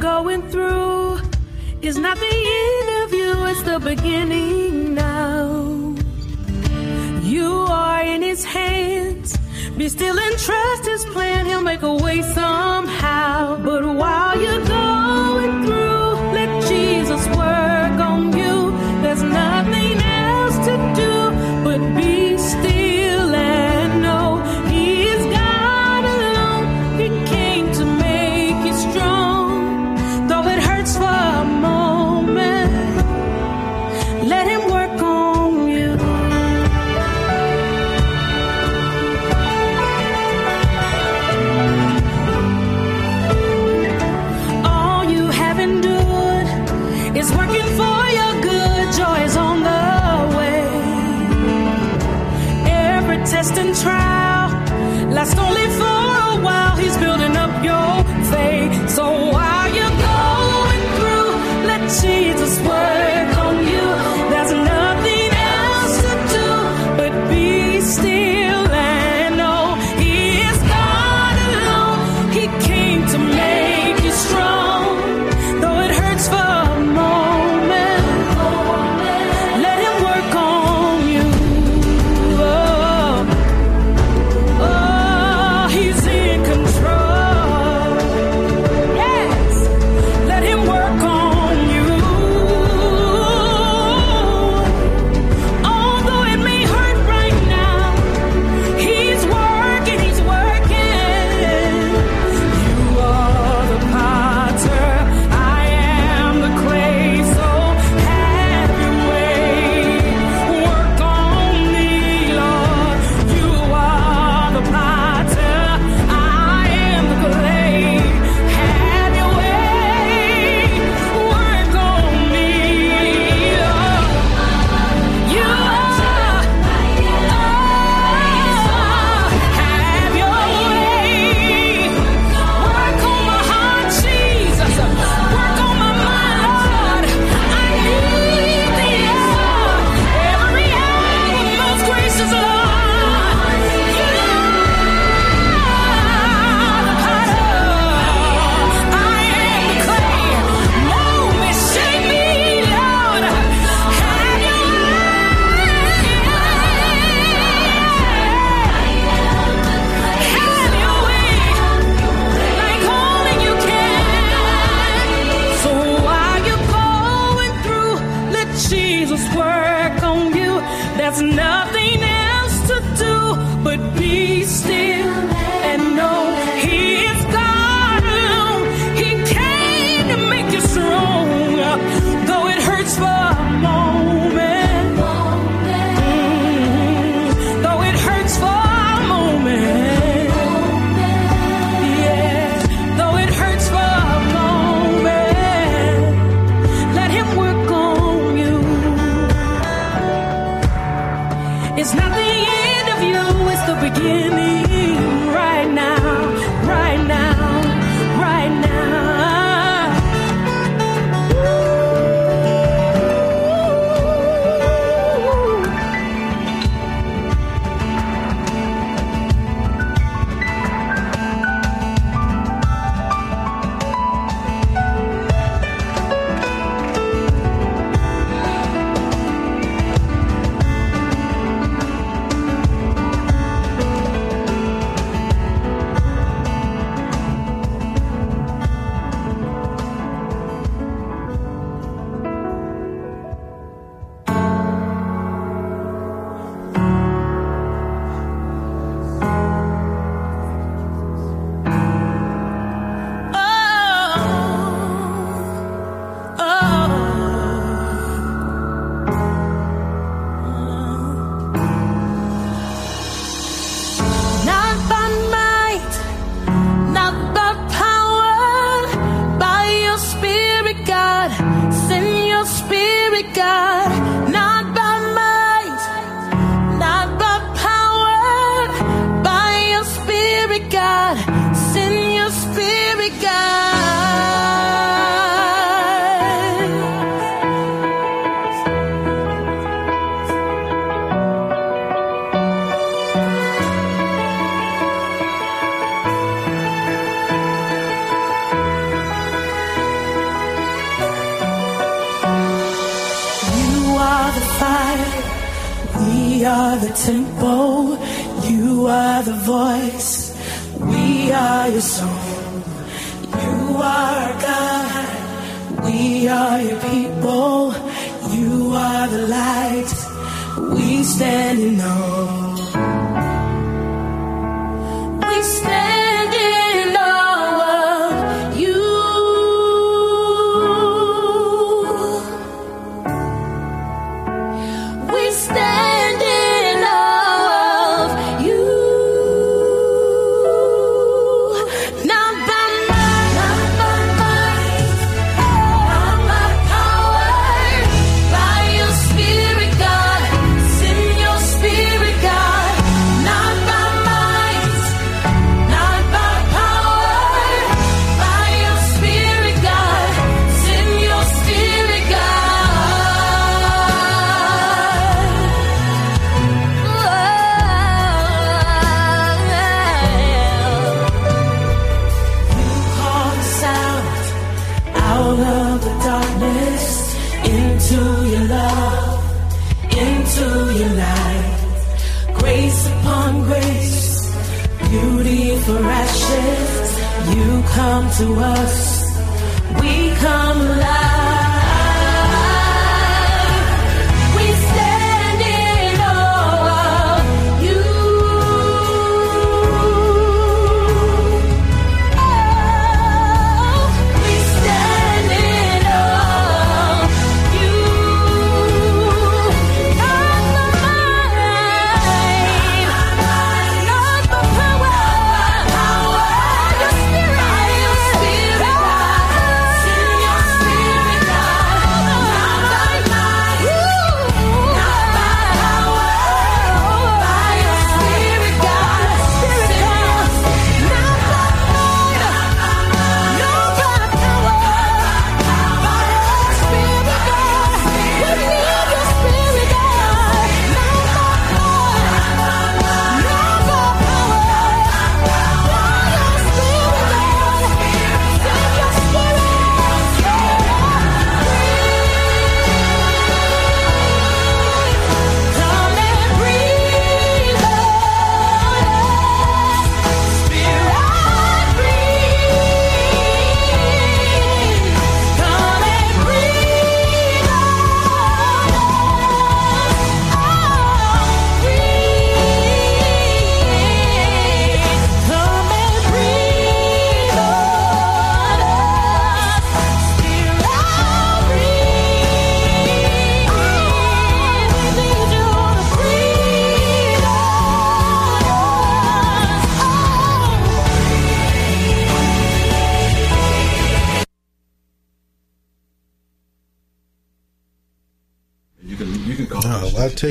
going through is not the end of you, it's the beginning now. You are in his hands. Be still and trust his plan. He'll make a way somehow. But while you're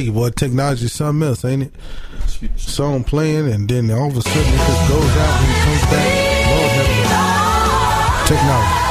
boy, technology is something else, ain't it? Song playing, and then all of a sudden it just goes out and comes back. Lord, technology.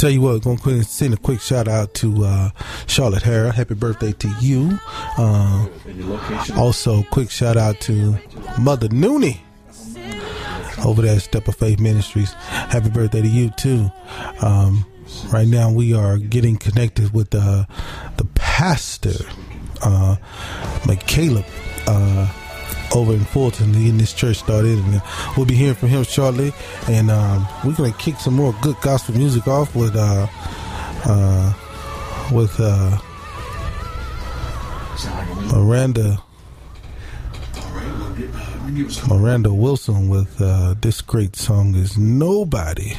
tell you what, I'm going to send a quick shout out to uh, Charlotte Hara. Happy birthday to you. Uh, also, quick shout out to Mother Nooney over there at Step of Faith Ministries. Happy birthday to you, too. Um, right now, we are getting connected with uh, the pastor, uh, McCaleb. Uh, over in Fulton getting this church started, and uh, we'll be hearing from him shortly. And um, we're gonna kick some more good gospel music off with uh, uh, with uh, Miranda. Miranda Wilson with uh, this great song is Nobody.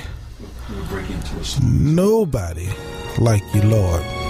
Nobody like you, Lord.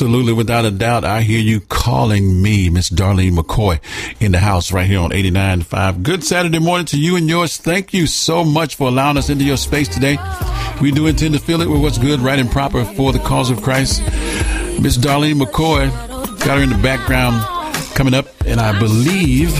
Absolutely, without a doubt. I hear you calling me, Miss Darlene McCoy, in the house right here on 89.5. Good Saturday morning to you and yours. Thank you so much for allowing us into your space today. We do intend to fill it with what's good, right, and proper for the cause of Christ. Miss Darlene McCoy, got her in the background coming up, and I believe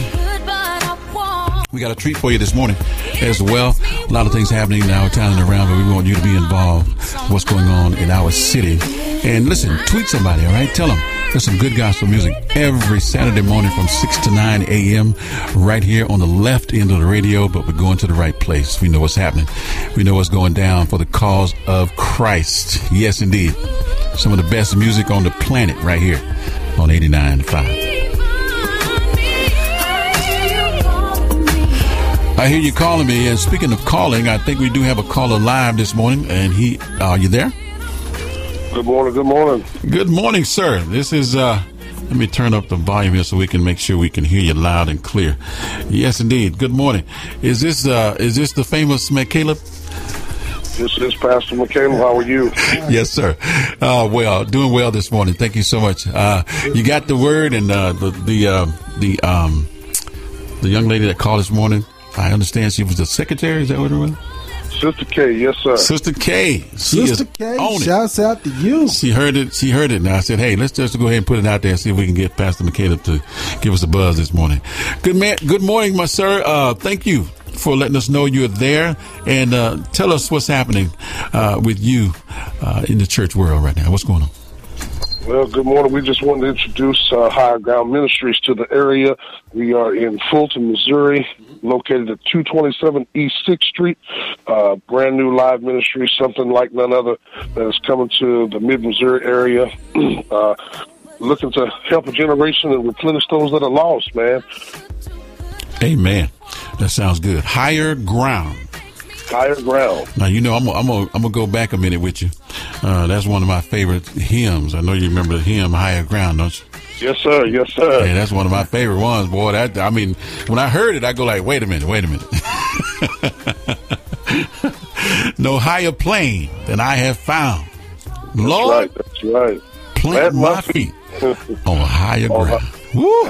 we got a treat for you this morning as well. A lot of things happening in our town and around, but we want you to be involved. What's going on in our city? And listen, tweet somebody, all right? Tell them there's some good gospel music every Saturday morning from 6 to 9 a.m. right here on the left end of the radio, but we're going to the right place. We know what's happening. We know what's going down for the cause of Christ. Yes, indeed. Some of the best music on the planet right here on 89.5. I hear you calling me. And speaking of calling, I think we do have a caller live this morning. And he, are you there? Good morning. Good morning. Good morning, sir. This is, uh, let me turn up the volume here so we can make sure we can hear you loud and clear. Yes, indeed. Good morning. Is this, uh, is this the famous McCaleb? This is Pastor McCaleb. How are you? [laughs] yes, sir. Uh, well, doing well this morning. Thank you so much. Uh, you got the word and, uh, the, the, uh, the, um, the young lady that called this morning. I understand she was the secretary. Is that what it was? Sister K, yes, sir. Sister K. She Sister is On it. shouts out to you. She heard it. She heard it. And I said, "Hey, let's just go ahead and put it out there and see if we can get Pastor McCaleb to give us a buzz this morning." Good man. Good morning, my sir. Uh, thank you for letting us know you're there and uh, tell us what's happening uh, with you uh, in the church world right now. What's going on? Well, good morning. We just wanted to introduce uh, Higher Ground Ministries to the area. We are in Fulton, Missouri, located at 227 East 6th Street. Uh, brand new live ministry, something like none other that is coming to the mid Missouri area. [clears throat] uh, looking to help a generation and replenish those that are lost, man. Amen. That sounds good. Higher ground. Higher ground. Now you know I'm gonna, I'm gonna, I'm gonna go back a minute with you. Uh, that's one of my favorite hymns. I know you remember the hymn "Higher Ground," don't you? Yes, sir. Yes, sir. Yeah, that's one of my favorite ones, boy. That I mean, when I heard it, I go like, wait a minute, wait a minute. [laughs] no higher plane than I have found. Lord, Right, that's right. plant my feet on higher [laughs] ground.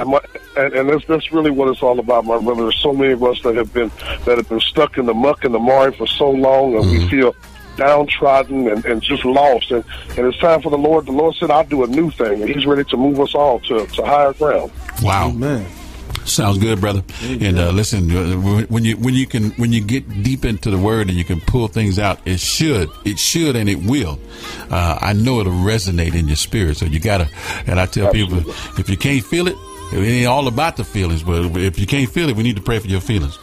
And, my, and, and that's that's really what it's all about, my brother. There's so many of us that have been that have been stuck in the muck and the mire for so long, and we mm-hmm. feel downtrodden and, and just lost. And, and it's time for the Lord. The Lord said, "I'll do a new thing," and He's ready to move us all to to higher ground. Wow. Sounds good, brother. And uh, listen, uh, when you when you can when you get deep into the word and you can pull things out, it should it should and it will. Uh, I know it'll resonate in your spirit. So you gotta. And I tell people, if you can't feel it, it ain't all about the feelings. But if you can't feel it, we need to pray for your feelings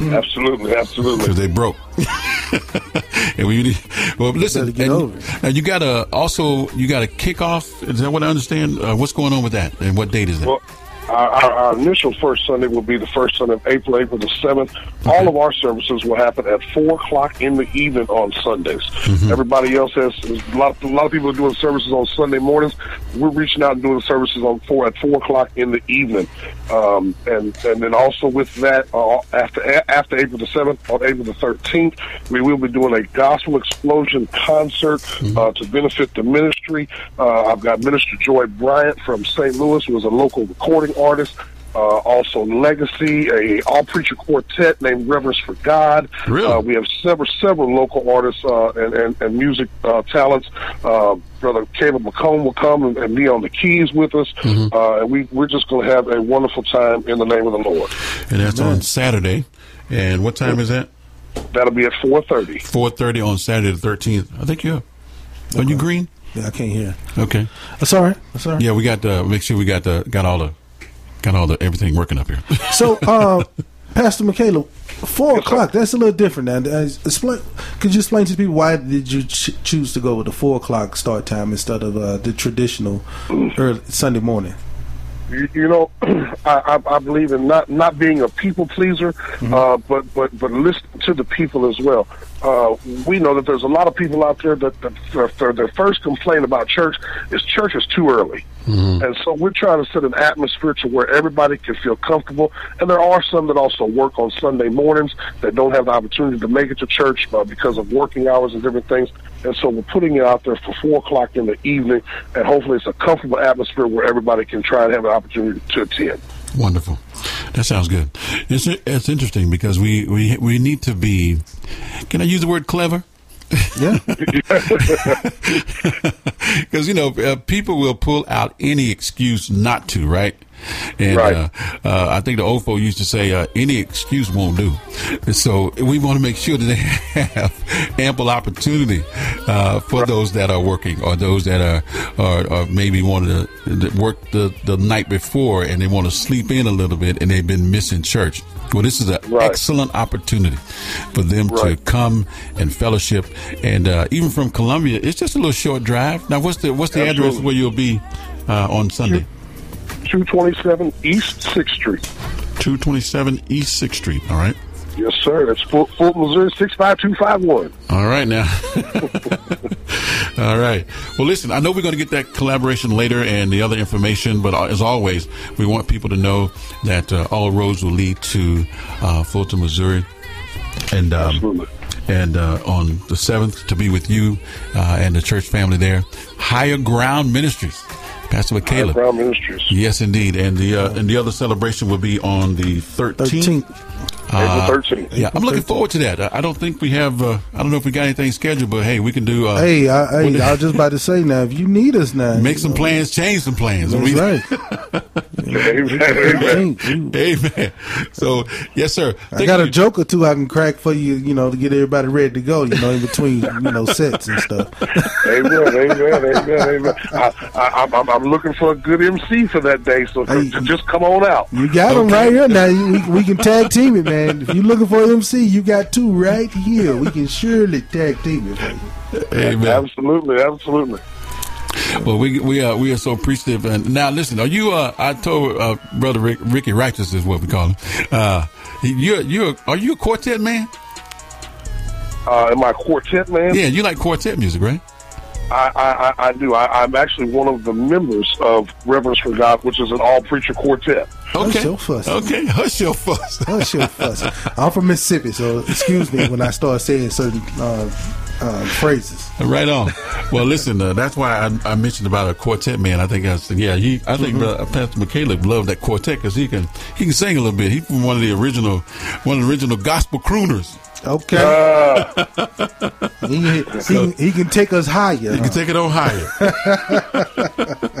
Absolutely, absolutely. because they broke. [laughs] and we need, well, listen. and- Now you got to also you got to kick off. Is that what I understand? Uh, what's going on with that? And what date is that? Well, Our, our, our initial first Sunday will be the first Sunday of April, April the 7th. All of our services will happen at 4 o'clock in the evening on Sundays. Everybody else has, a lot, a lot of people are doing services on Sunday mornings. We're reaching out and doing services on four at 4 o'clock in the evening. Um, and, and then also with that, uh, after, after April the 7th, on April the 13th, we will be doing a gospel explosion concert uh, to benefit the ministry. Uh, I've got Minister Joy Bryant from St. Louis, who is a local recording artist. Uh, also, Legacy, a all preacher quartet named Reverence for God. Really? Uh, we have several several local artists uh, and, and and music uh, talents. Uh, Brother Caleb McComb will come and, and be on the keys with us, uh, and we we're just going to have a wonderful time in the name of the Lord. And that's on Saturday. And what time is that? That'll be at four thirty. Four thirty on Saturday the thirteenth. I think you're. Are you green? Yeah, I can't hear. Okay. That's all right. That's all right. Yeah, we got to make sure we got the got all the got all the everything working up here. [laughs] So, uh, Pastor McCaleb, four o'clock. That's a little different. Now, Uh, explain. Could you explain to people why did you ch- choose to go with the four o'clock start time instead of uh, the traditional early Sunday morning? You, you know, [clears throat] I, I, I believe in not not being a people pleaser, uh, but but but listen to the people as well. Uh, we know that there's a lot of people out there that, that their, their, their first complaint about church is church is too early. And so we're trying to set an atmosphere to where everybody can feel comfortable. And there are some that also work on Sunday mornings that don't have the opportunity to make it to church uh, because of working hours and different things. And so we're putting it out there for four o'clock in the evening, and hopefully it's a comfortable atmosphere where everybody can try and have an opportunity to attend. Wonderful. That sounds good. It's it's interesting because we we we need to be. Can I use the word clever? Yeah. [laughs] [laughs] Because you know uh, people will pull out any excuse not to, right? And Right. Uh, uh, I think the old folk used to say uh, any excuse won't do. So we want to make sure that they [laughs] have ample opportunity uh, for those that are working or those that are or, or maybe want to work the, the night before and they want to sleep in a little bit and they've been missing church. Well, this is an excellent opportunity for them to come and fellowship. And uh, even from Columbia, it's just a little short drive. Now, what's the what's the address where you'll be uh, on Sunday? 227 East 6th Street. 227 East 6th Street. All right. Yes, sir. That's Fort, Fort Missouri 65251. All right now. [laughs] All right. Well, listen, I know we're going to get that collaboration later and the other information, but uh, as always, we want people to know that uh, all roads will lead to uh, Fulton, Missouri. And um, and uh, on the seventh to be with you uh, and the church family there, Higher Ground Ministries, Pastor McCaleb. Ground Ministries. Yes, indeed, and the uh, and the other celebration will be on the thirteenth. April 13th. Yeah, I'm looking forward to that. I, I don't think we have. Uh, I don't know if we got anything scheduled, but hey, we can do. Uh, hey, I, hey, I was just about to say now, if you need us now, make some plans, change some plans. That's We- right. [laughs] Amen. Amen. So, yes, sir. I got a joke or two I can crack for you, you know, to get everybody ready to go, you know, in between, you know, sets and stuff. Amen, amen, amen, amen. I, I, I'm, I'm looking for a good MC for that day, so just come on out. You got them right here now. You- We, we can tag team it, man. If you're looking for an MC, you got two right here. We can surely tag team it. for you. Amen. Absolutely, absolutely. Well, we we are we are so appreciative. And now, listen, are you? Uh, I told uh, brother Rick, Ricky Righteous is what we call him. Uh, you you are you a quartet man? Uh, am I a quartet man? Yeah, you like quartet music, right? I, I, I- I do. I, I'm actually one of the members of Reverence for God, which is an all preacher quartet. Hush your fuss. Okay, hush your fuss. Hush your fuss. I'm from Mississippi, so excuse me when I start saying certain uh, uh, phrases. Right on. Well, listen, uh, that's why I, I mentioned about a quartet man. I think I said, yeah, he. I think Mhm. uh, Pastor McCaleb loved that quartet because he can he can sing a little bit. He's from one of the original one of the original gospel crooners. Okay. he, he, can- he can take us higher. He can take it on higher. [laughs]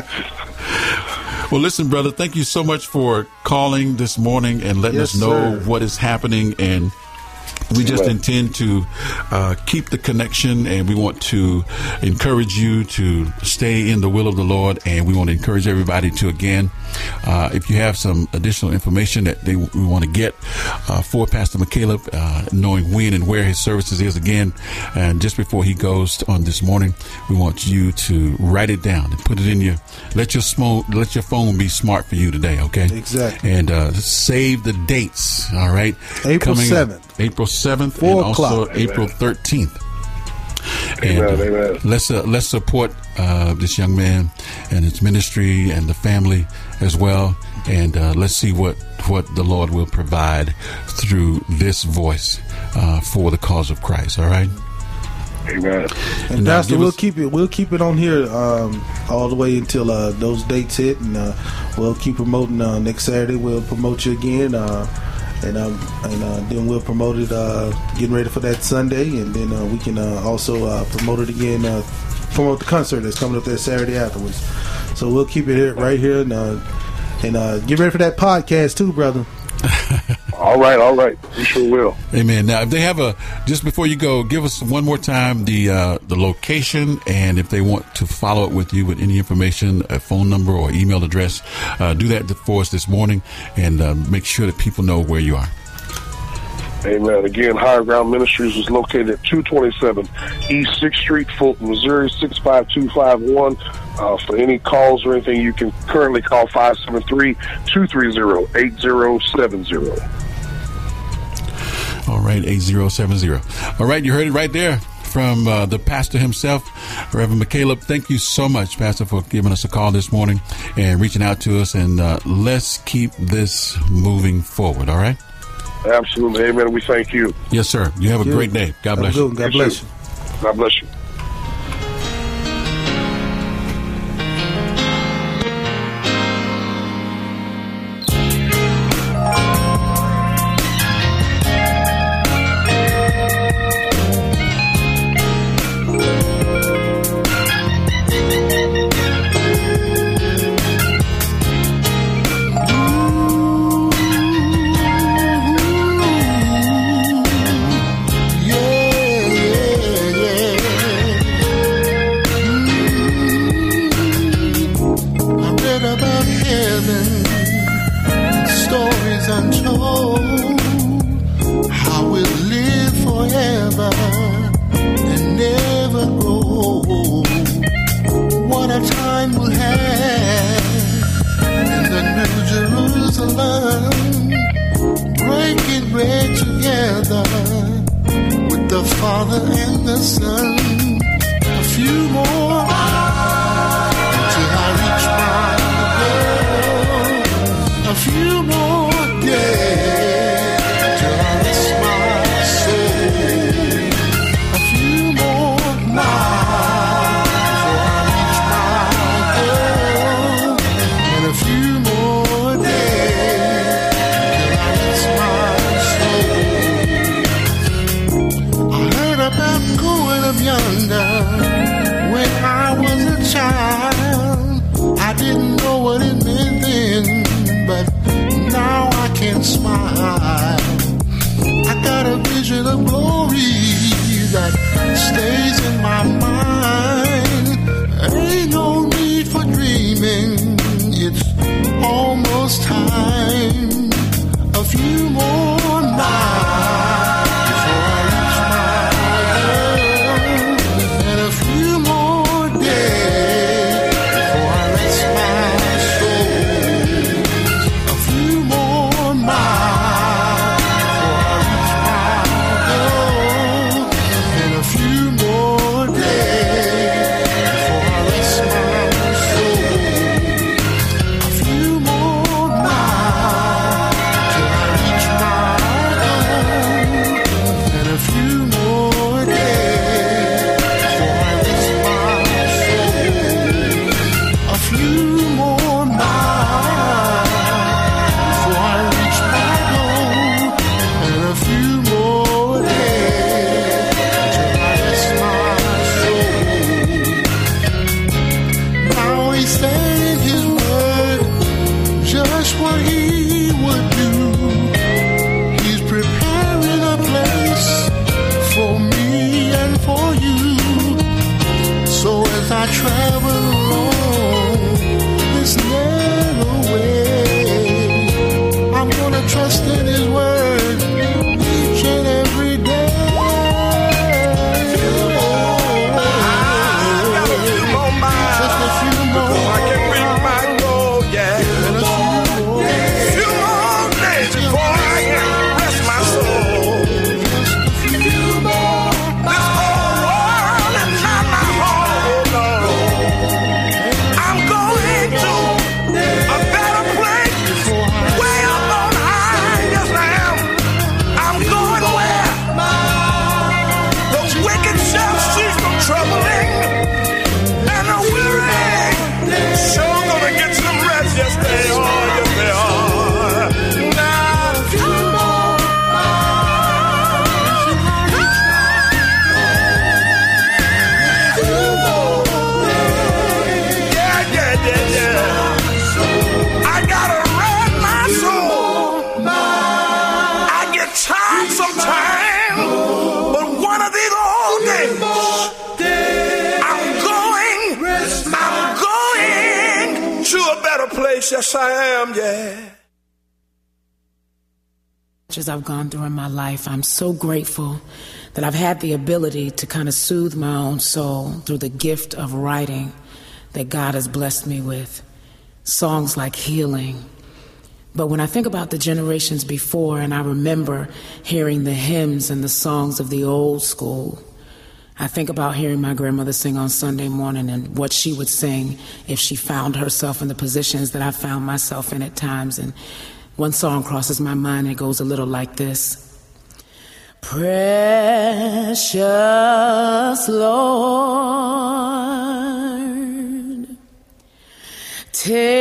Well, listen, brother, thank you so much for calling this morning and letting Yes, us know sir. what is happening. And We just intend to uh, keep the connection, and we want to encourage you to stay in the will of the Lord. And we want to encourage everybody to again, uh, if you have some additional information that they we want to get uh, for Pastor McCaleb, uh, knowing when and where his services is again, and just before he goes on this morning, we want you to write it down and put it in your let your smo- let your phone be smart for you today. Okay, Exactly. and uh, save the dates. All right, April Coming up 7th. April seventh, and Four also o'clock. April thirteenth. And Amen, uh, let's uh, let's support uh, this young man and his ministry and the family as well, and uh, let's see what what the Lord will provide through this voice uh, for the cause of Christ. All right. Amen. And now Pastor, we'll us- keep it. We'll keep it on here um, all the way until uh, those dates hit, and uh, we'll keep promoting. Uh, next Saturday, we'll promote you again, uh, and um, and uh, then we'll promote it. Uh, getting ready for that Sunday, and then uh, we can uh, also uh, promote it again. Promote the concert that's coming up that Saturday afterwards. So we'll keep it here, right here, and uh, and uh, get ready for that podcast too, brother. [laughs] All right, all right. We sure will. Amen. Now, if they have a just before you go, give us one more time the uh, the location, and if they want to follow up with you with any information, a phone number or email address, uh, do that for us this morning, and uh, make sure that people know where you are. Amen. Again, Higher Ground Ministries is located at 227 East 6th Street, Fulton, Missouri, 65251. Uh, for any calls or anything, you can currently call 573-230-8070. All right, 8070. All right, you heard it right there from uh, the pastor himself, Reverend McCaleb. Thank you so much, Pastor, for giving us a call this morning and reaching out to us. And uh, let's keep this moving forward. All right? Absolutely. Amen. We thank you. Yes, sir. You have a Yeah. great day. God bless you. God bless you. God bless you. The ability to kind of soothe my own soul through the gift of writing that God has blessed me with. Songs like Healing. But when I think about the generations before and I remember hearing the hymns and the songs of the old school, I think about hearing my grandmother sing on Sunday morning and what she would sing if she found herself in the positions that I found myself in at times. And one song crosses my mind and it goes a little like this Precious Lord, take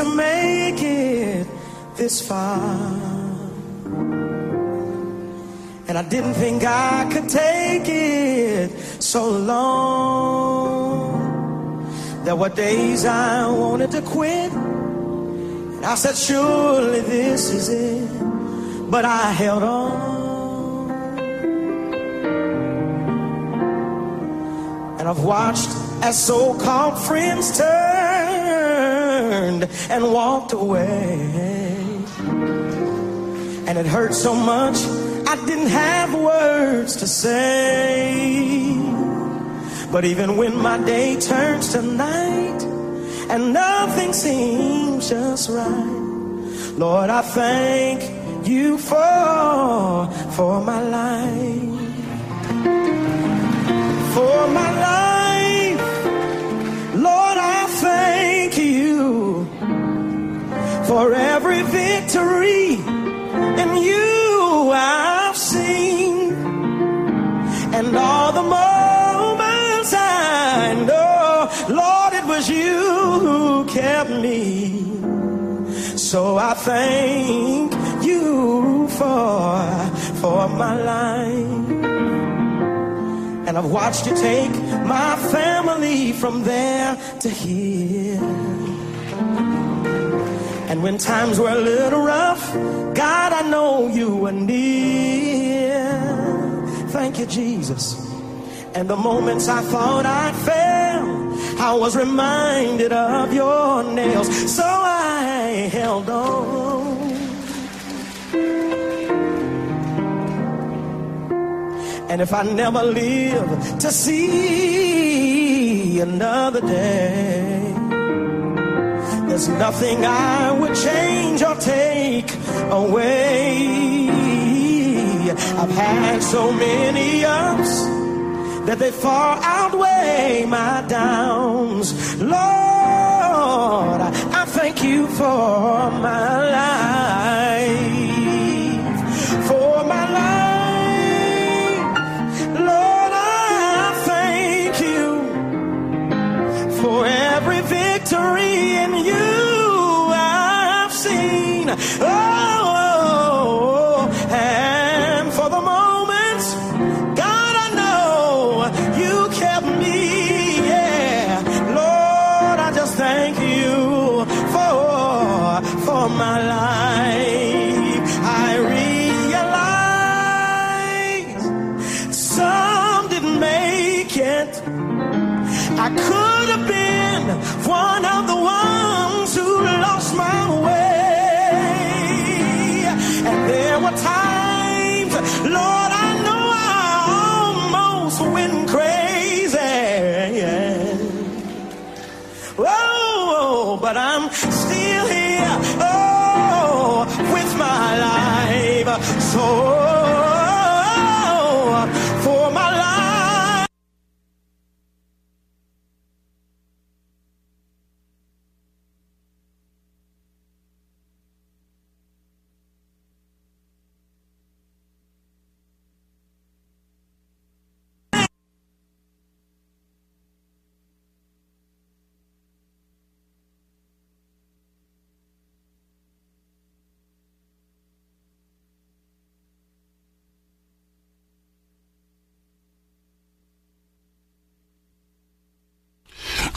to make it this far. And I didn't think I could take it so long. There were days I wanted to quit. And I said, surely this is it. But I held on. And I've watched as so called friends and walked away. And it hurt so much, I didn't have words to say. But even when my day turns to night and nothing seems just right, Lord, I thank you for, for my life. For my life, for every victory in you I've seen, and all the moments I know, Lord, it was you who kept me. So I thank you for for my life. And I've watched you take my family from there to here. And when times were a little rough, God, I know you were near. Thank you, Jesus. And the moments I thought I'd fail, I was reminded of your nails. So I held on. And if I never live to see another day, there's nothing I would change or take away. I've had so many ups that they far outweigh my downs. Lord, I thank you for my life, for my life. Lord, I thank you for every victory in you I've seen. Oh,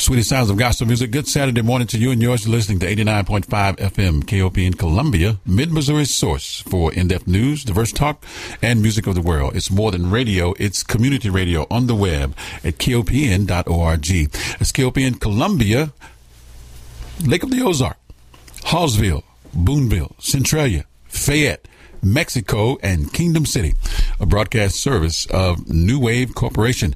Sweetest sounds of gospel music. Good Saturday morning to you and yours. You're listening to 89.5 FM KOPN Columbia, Mid Missouri's source for in-depth news, diverse talk, and music of the world. It's more than radio. It's community radio on the web at kopn.org. It's KOPN Columbia, Lake of the Ozark, Hallsville, Boonville, Centralia, Fayette, Mexico, and Kingdom City, a broadcast service of New Wave Corporation.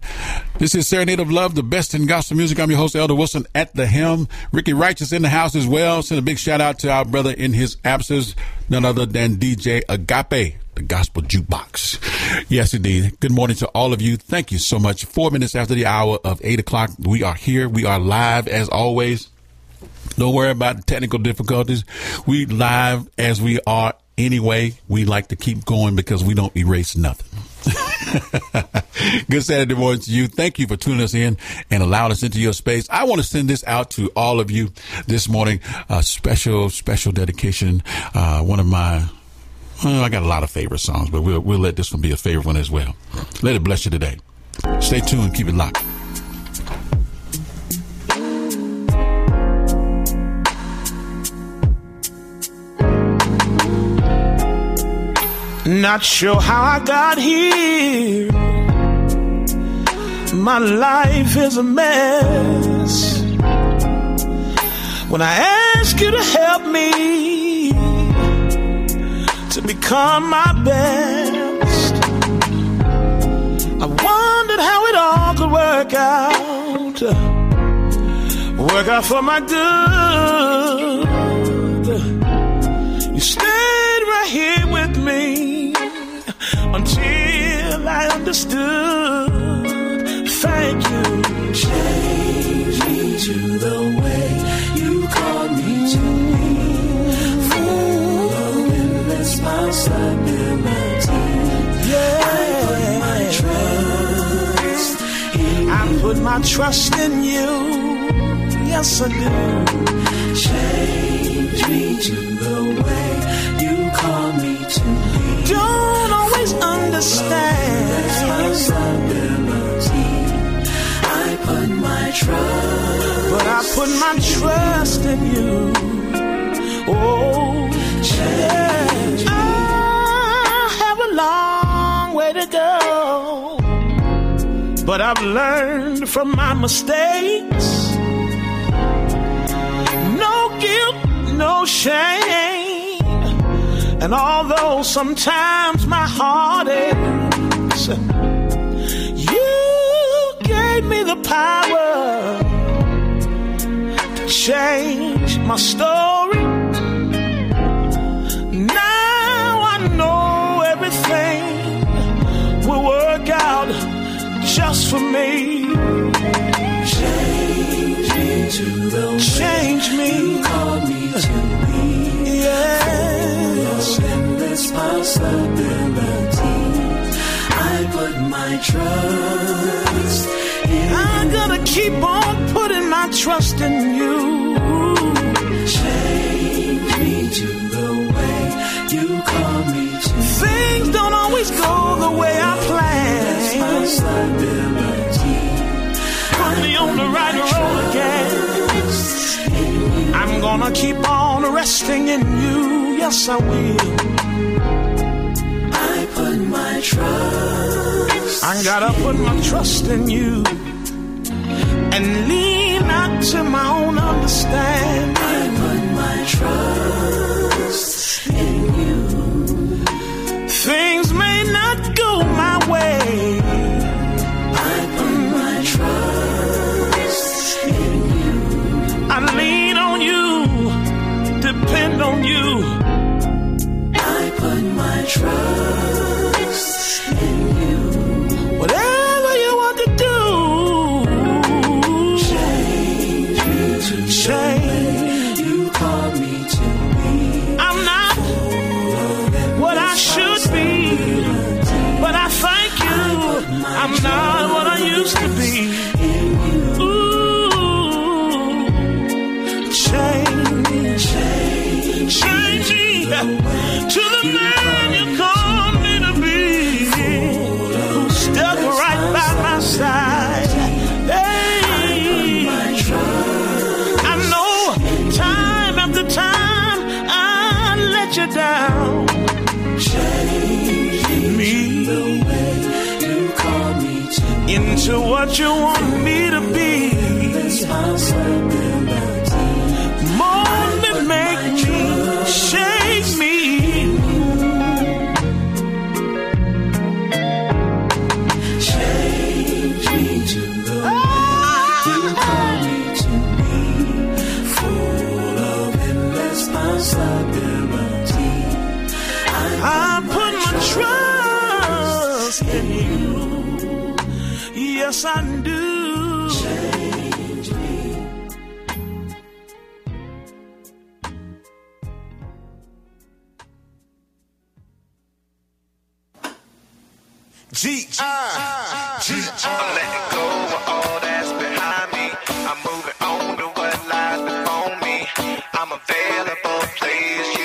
This is Serenade of Love, the best in gospel music. I'm your host, Elder Wilson, at the helm. Ricky Righteous in the house as well. Send a big shout out to our brother in his absence, none other than DJ Agape, the gospel jukebox. Yes, indeed. Good morning to all of you. Thank you so much. Four minutes after the hour of eight o'clock, we are here. We are live as always. Don't worry about technical difficulties. We live as we are anyway. We like to keep going because we don't erase nothing. [laughs] Good Saturday morning to you. Thank you for tuning us in and allowing us into your space. I want to send this out to all of you this morning. A special, special dedication. Uh, one of my well, I got a lot of favorite songs, but we'll, we'll let this one be a favorite one as well. Let it bless you today. Stay tuned. Keep it locked. Not sure how I got here. My life is a mess. When I ask you to help me to become my best, I wondered how it all could work out. Work out for my good. You stayed right here with me until I understood. Thank you. Change me to the way you called me to be. Full of endless possibility. Yeah. I put my trust in I you. put my trust in you. Yes, I do. Change me to the way call me to be. Don't always understand. I put my trust, but I put my trust in you. Oh, change. I have a long way to go, but I've learned from my mistakes. No guilt, no shame. And although sometimes my heart aches, you gave me the power to change my story. Now I know everything will work out just for me. Change me to the change me. You called me to be. Yes. endless possibilities. I put my trust. In I'm gonna keep on putting my trust in you. Change me to the way you call me to. Things don't always go the way I plan. Put me on the right road again. I'm gonna keep on resting in you. Yes, I will. I put my trust. I gotta put my trust in you and lean not to my own understanding. I put my trust on you. I put my trust what you want Yes, I do. Change me. G I G I'm letting go of all that's behind me. I'm moving on to what lies before me. I'm available, please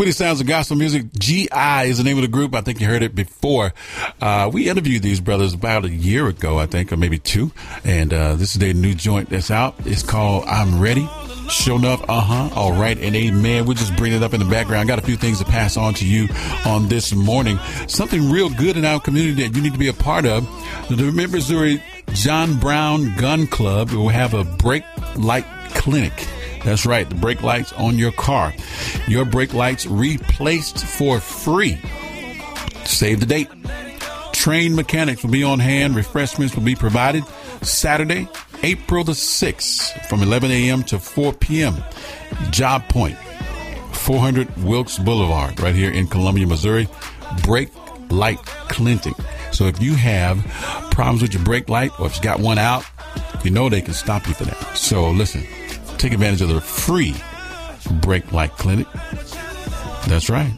Sweetie Sounds of Gospel Music. GI is the name of the group. I think you heard it before. Uh, we interviewed these brothers about a year ago, I think, or maybe two. And uh, this is their new joint that's out. It's called I'm Ready. Sure enough, uh huh. All right, and amen. We'll just bring it up in the background. Got a few things to pass on to you on this morning. Something real good in our community that you need to be a part of. The Missouri John Brown Gun Club will have a brake light clinic. That's right, the brake lights on your car. Your brake lights replaced for free. Save the date. Trained mechanics will be on hand. Refreshments will be provided Saturday, April the 6th from 11 a.m. to 4 p.m. Job Point, 400 Wilkes Boulevard, right here in Columbia, Missouri. Brake light clinic. So if you have problems with your brake light or if you got one out, you know they can stop you for that. So listen, take advantage of the free brake light clinic. That's right.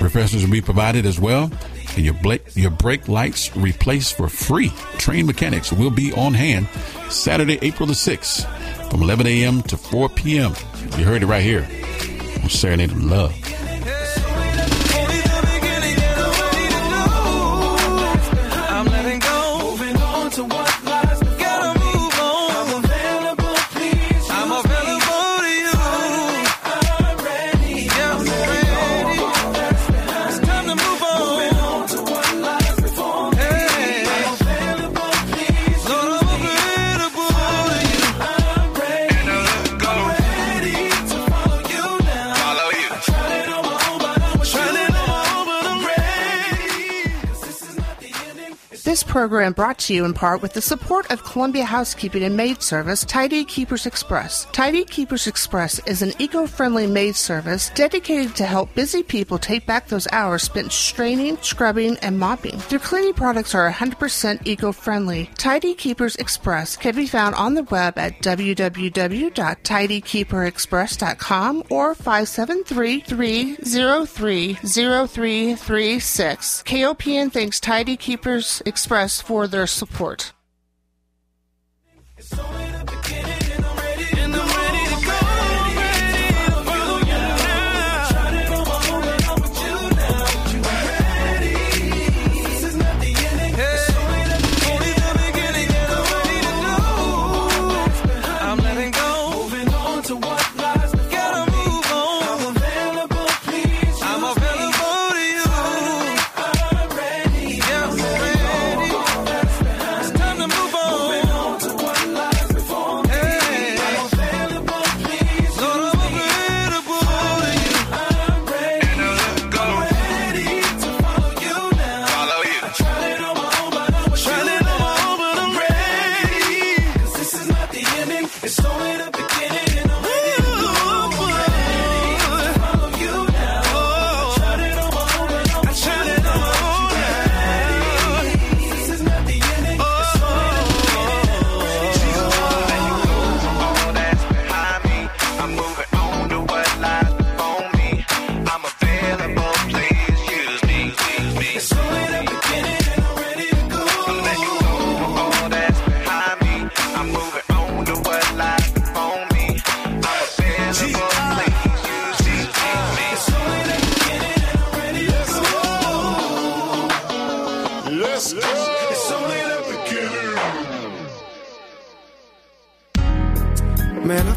Refreshments will be provided as well. And your brake, your brake lights replaced for free. Trained mechanics will be on hand Saturday, April the 6th from 11 a.m. to 4 p.m. You heard it right here Serenade of Love. This program brought to you in part with the support of Columbia Housekeeping and Maid Service, Tidy Keepers Express. Tidy Keepers Express is an eco-friendly maid service dedicated to help busy people take back those hours spent straining, scrubbing, and mopping. Their cleaning products are 100% eco-friendly. Tidy Keepers Express can be found on the web at www.tidykeeperexpress.com or 573-303-0336. KOPN thanks Tidy Keepers Express for their support.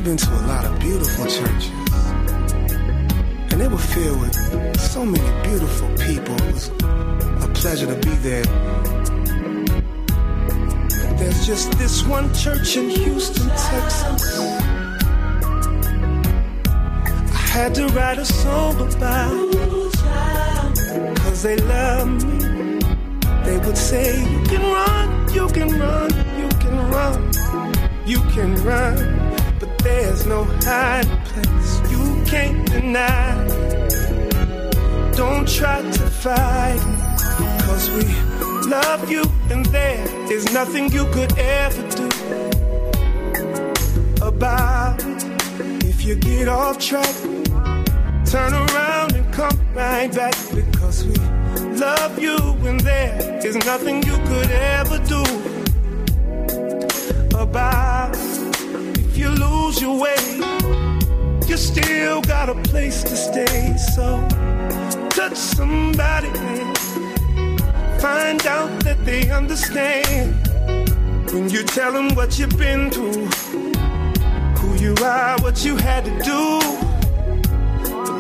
Been to a lot of beautiful churches, and they were filled with so many beautiful people. It was a pleasure to be there. There's just this one church in Houston, Texas. I had to write a song about, cause they love me. They would say, You can run, you can run, you can run, you can run. There's no hiding place you can't deny. Don't try to fight it, cause we love you, and there is nothing you could ever do about it. If you get off track, turn around and come right back because we love you and there is nothing you could ever do about. You lose your way, you still got a place to stay. So touch somebody and find out that they understand when you tell them what you've been through, who you are, what you had to do.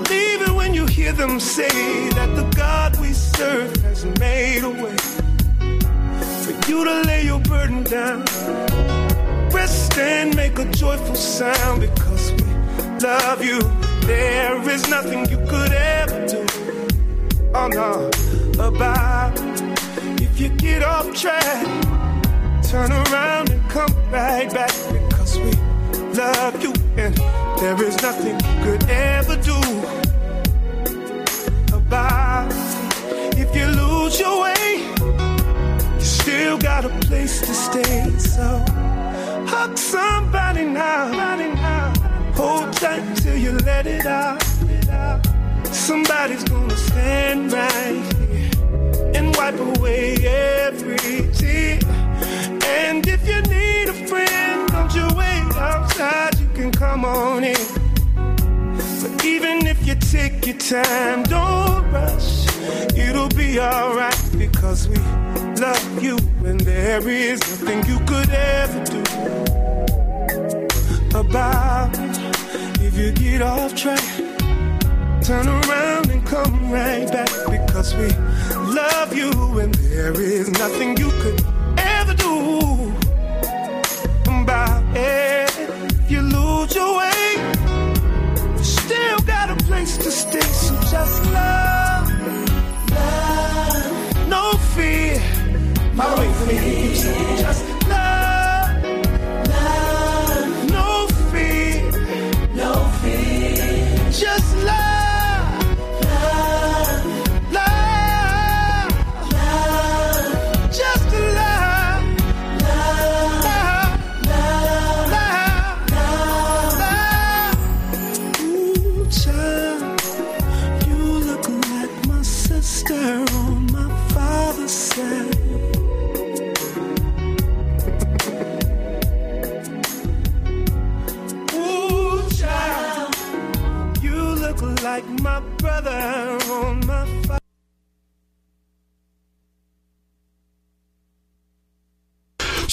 Believe it when you hear them say that the God we serve has made a way for you to lay your burden down. Rest and make a joyful sound because we love you. There is nothing you could ever do. Oh no, about if you get off track, turn around and come right back because we love you and there is nothing you could ever do about. If you lose your way, you still got a place to stay. So hug somebody now. Hold tight till you let it out. Somebody's gonna stand right here and wipe away every tear. And if you need a friend, don't you wait outside, you can come on in. But even if you take your time, don't rush. It'll be alright because we love you and there is nothing you could ever do about it. If you get off track, turn around and come right back because we love you and there is nothing you could ever do about it. If you lose your way, you still got a place to stay. So just love, love, no fear. The way, for me, just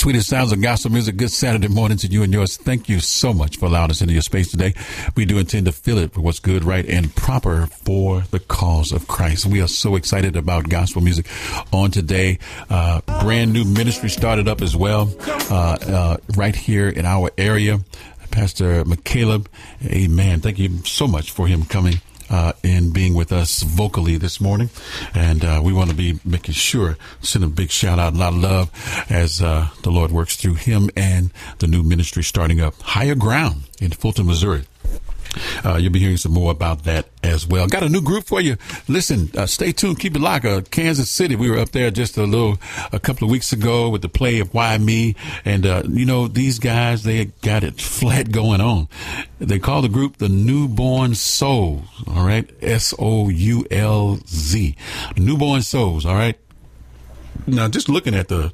Sweetest sounds of gospel music. Good Saturday morning to you and yours. Thank you so much for allowing us into your space today. We do intend to fill it with what's good, right, and proper for the cause of Christ. We are so excited about gospel music on today. Uh, brand new ministry started up as well, uh, uh, right here in our area. Pastor McCaleb, amen. Thank you so much for him coming uh, and being with us vocally this morning. And uh, we want to be making sure, send a big shout out, a lot of love as uh, the Lord works through him and the new ministry starting up higher ground in Fulton, Missouri. Uh, you'll be hearing some more about that as well. Got a new group for you. Listen, uh, stay tuned. Keep it locked. Uh, Kansas City. We were up there just a little, a couple of weeks ago with the play of Why Me. And, uh, you know, these guys, they got it [laughs] flat going on. They call the group the Newborn Soulz. All right. S-O-U-L-Z. Newborn Soulz. All right. Now, just looking at the,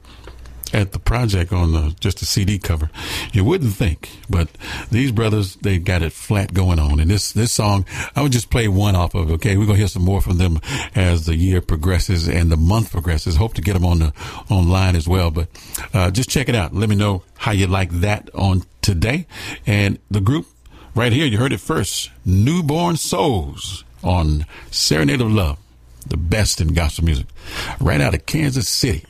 at the project on the, just a CD cover. You wouldn't think, but these brothers they got it flat going on. And this this song, I would just play one off of. Okay, we're gonna hear some more from them as the year progresses and the month progresses. Hope to get them on the online as well. But uh, just check it out. Let me know how you like that on today. And the group right here, you heard it first. Newborn Soulz on Serenade of Love, the best in gospel music, right out of Kansas City.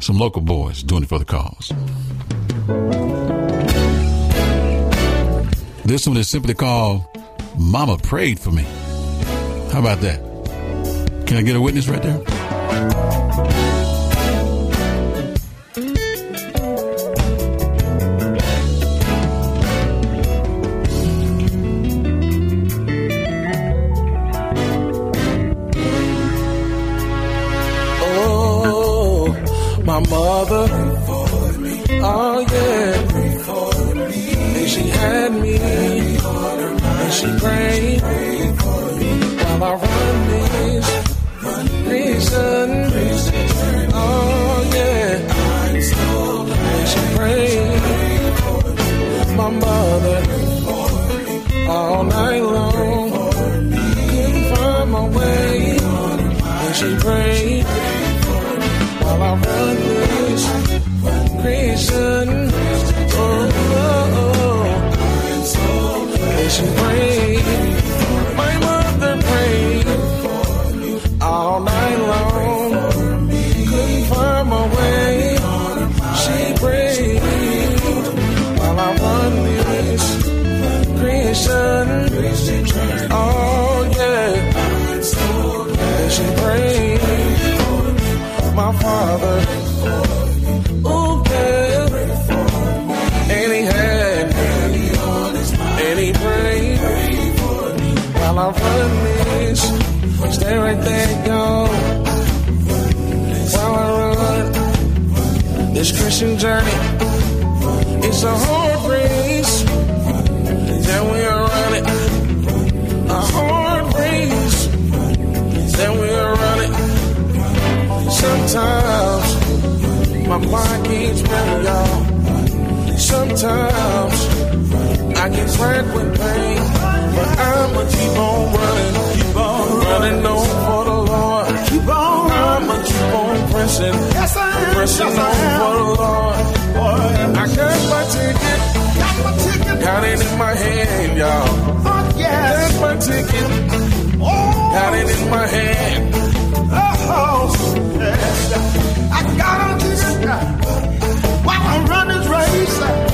Some local boys doing it for the cause. This one is simply called Mama Prayed for Me. How about that? Can I get a witness right there? My mother. Oh yeah. And she had me. And she prayed while I run this reason. Oh yeah. And she prayed. My mother all night long. Couldn't find my way. And she prayed this creation. Oh, oh, oh. And Stay right there, y'all. While I run this Christian journey, it's a hard race. Then we are running a hard race. Then we are running. Sometimes my mind keeps running, y'all. Sometimes I get racked with pain, but I'ma keep on running, running on for the Lord. Keep on, I'ma keep on pressing, yes I am, pressing yes, on for the Lord. I got my ticket, got my ticket, got it in my hand, y'all. Oh, yes. Got my ticket, oh. got it in my hand. Oh, yes. I gotta do this while I run this race.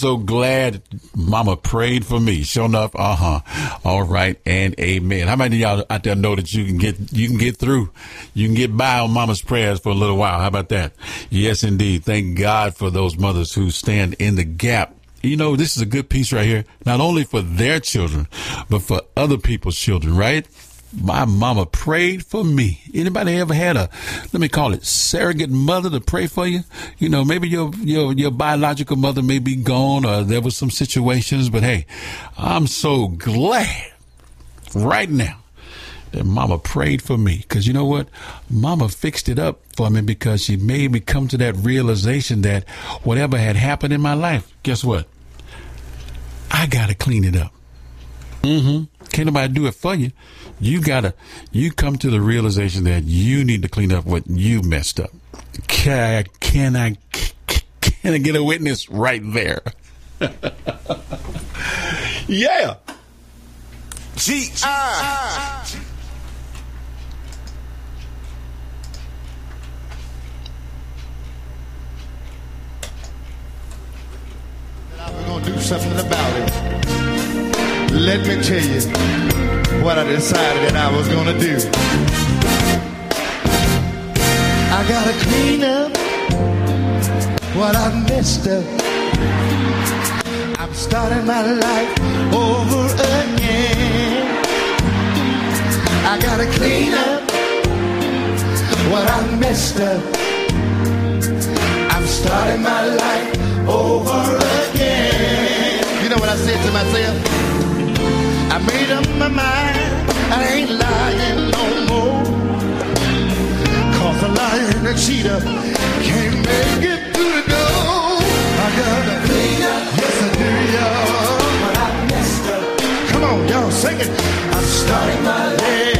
So glad Mama prayed for me. Sure enough, uh huh. All right, and amen. How many of y'all out there know that you can get you can get through, you can get by on Mama's prayers for a little while? How about that? Yes, indeed. Thank God for those mothers who stand in the gap. You know, this is a good piece right here, not only for their children, but for other people's children, right? My mama prayed for me. Anybody ever had a, let me call it surrogate mother to pray for you? You know, maybe your, your, your biological mother may be gone or there was some situations, but hey, I'm so glad right now that mama prayed for me. Cause you know what? Mama fixed it up for me because she made me come to that realization that whatever had happened in my life, guess what? I gotta clean it up. Mm-hmm. Can't nobody do it for you. You gotta, you come to the realization that you need to clean up what you messed up. Can, can I, can I get a witness right there? [laughs] yeah. G I. We're gonna do something about it. Let me tell you what I decided that I was gonna do. I gotta clean up what I messed up. I'm starting my life over again. I gotta clean up what I messed up. I'm starting my life over again. You know what I said to myself? Made up my mind. I ain't lying no more. Cause a liar and a cheater can't make it through the door. I gotta clean up. Yes, I do, y'all. But I messed up. Come on, y'all, sing it. I'm starting my life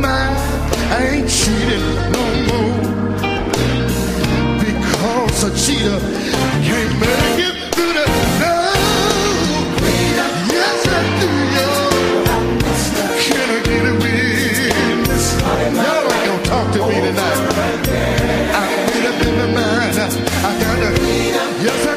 mind. I ain't cheating no more. Because a cheater can't make it through the no. Yes, I do. Can I get ain't gonna talk to me tonight. I made up in my mind. I gotta. Yes, I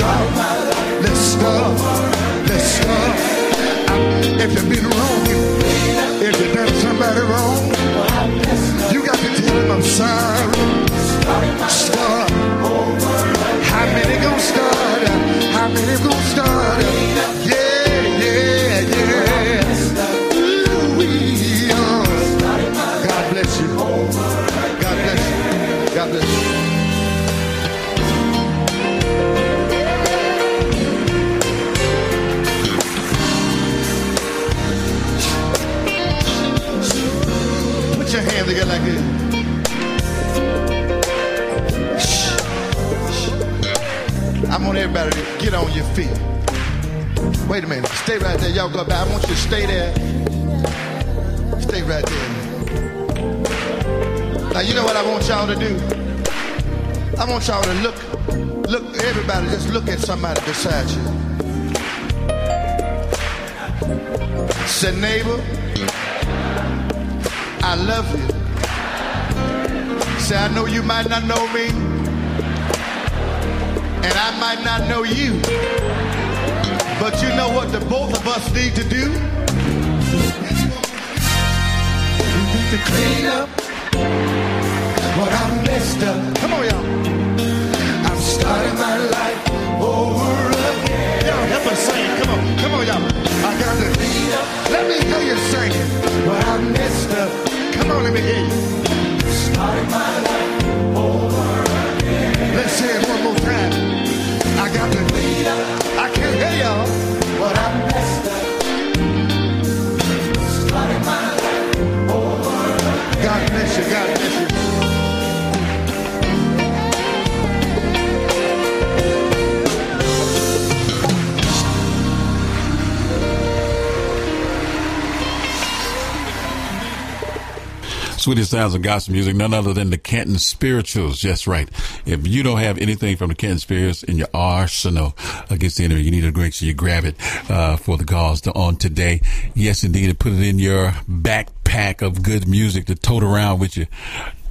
Start. Let's start. Let's start. If you've been wrong, if you've done somebody wrong, you got to tell them I'm sorry. Start. How many gonna start? How many gonna start? Yeah, yeah, yeah. Ooh, we. God bless you. God bless you. God bless you. Like this. I want everybody to get on your feet. Wait a minute. Stay right there. Y'all go back. I want you to stay there. Stay right there. Now you know what I want y'all to do? I want y'all to look, look, everybody just look at somebody beside you. Say, neighbor, I love you. Say, I know you might not know me, and I might not know you. But you know what the both of us need to do? We need to clean up what I messed up. Come on, y'all. I'm starting my life over again. Y'all help us sing. Come on, come on, y'all. I got to clean up. Let me hear you singing what I messed up. Come on, let me hear you. Let's say it one more time. I got to up. I can't hear y'all. But I messed up. My life over. God bless you. God bless you. Sweetest sounds of gospel music, none other than the Canton Spirituals. That's right. If you don't have anything from the Canton Spirits in your arsenal against the enemy, you need to make sure you grab it uh, for the cause to, on today. Yes, indeed, and put it in your backpack of good music to tote around with you.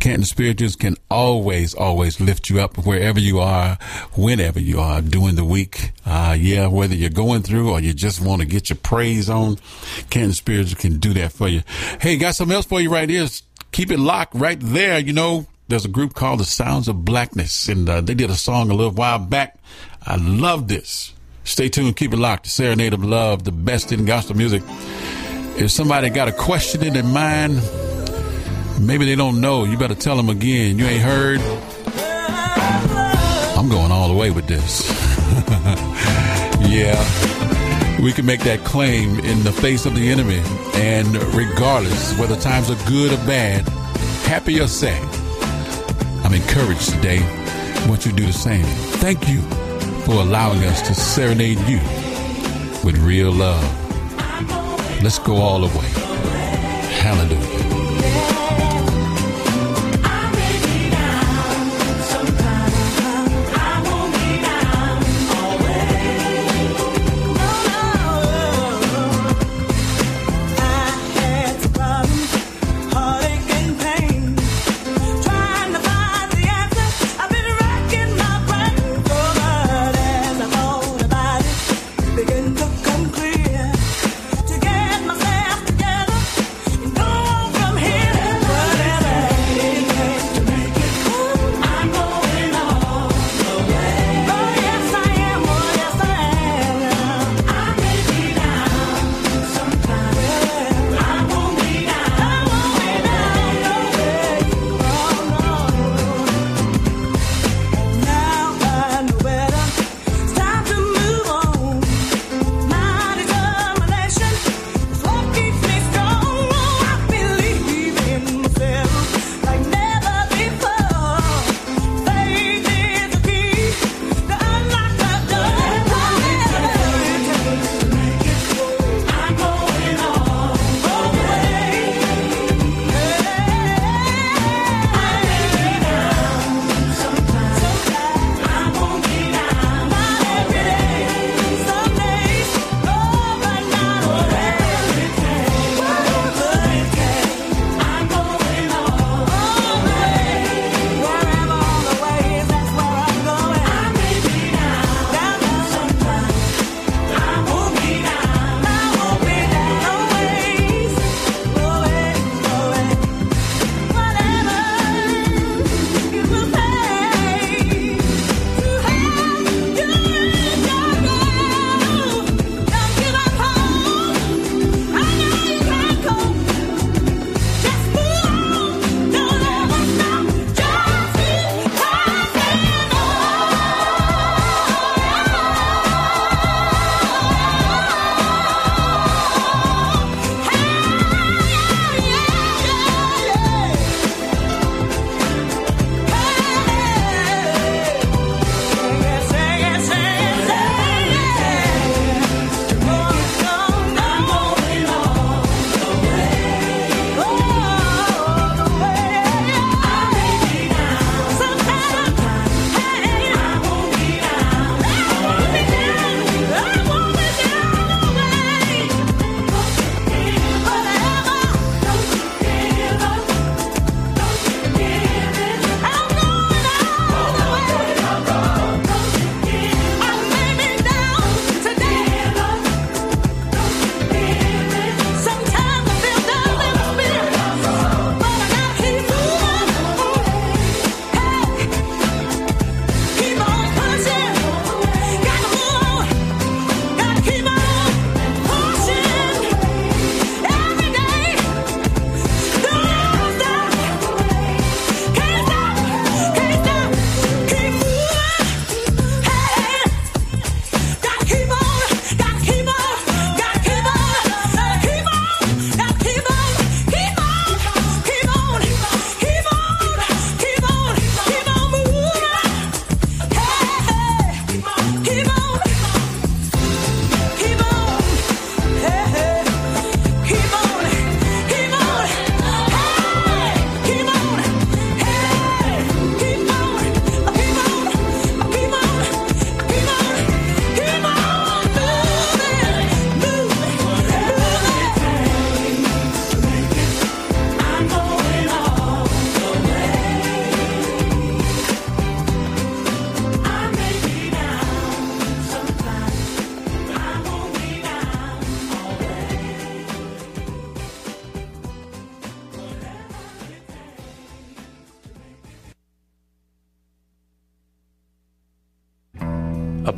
Canton Spirituals can always, always lift you up wherever you are, whenever you are during the week. Uh, yeah, whether you're going through or you just want to get your praise on, Canton Spirituals can do that for you. Hey, got something else for you right here. Keep it locked right there. You know, there's a group called the Sounds of Blackness, and uh, they did a song a little while back. I love this. Stay tuned. Keep it locked. The Serenade of Love, the best in gospel music. If somebody got a question in their mind, maybe they don't know, you better tell them again. You ain't heard. I'm going all the way with this. [laughs] yeah. We can make that claim in the face of the enemy. And regardless whether times are good or bad, happy or sad, I'm encouraged today. I want you to do the same. Thank you for allowing us to serenade you with real love. Let's go all the way. Hallelujah.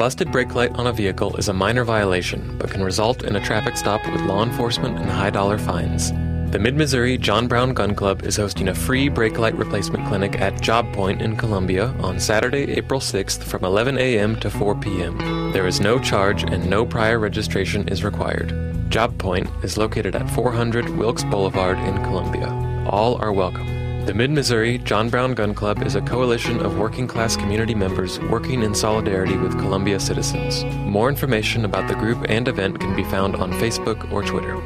Busted brake light on a vehicle is a minor violation, but can result in a traffic stop with law enforcement and high dollar fines. The Mid Missouri John Brown Gun Club is hosting a free brake light replacement clinic at Job Point in Columbia on Saturday, April 6th from 11 a.m. to 4 p.m. There is no charge and no prior registration is required. Job Point is located at 400 Wilkes Boulevard in Columbia. All are welcome. The Mid Missouri John Brown Gun Club is a coalition of working class community members working in solidarity with Columbia citizens. More information about the group and event can be found on Facebook or Twitter.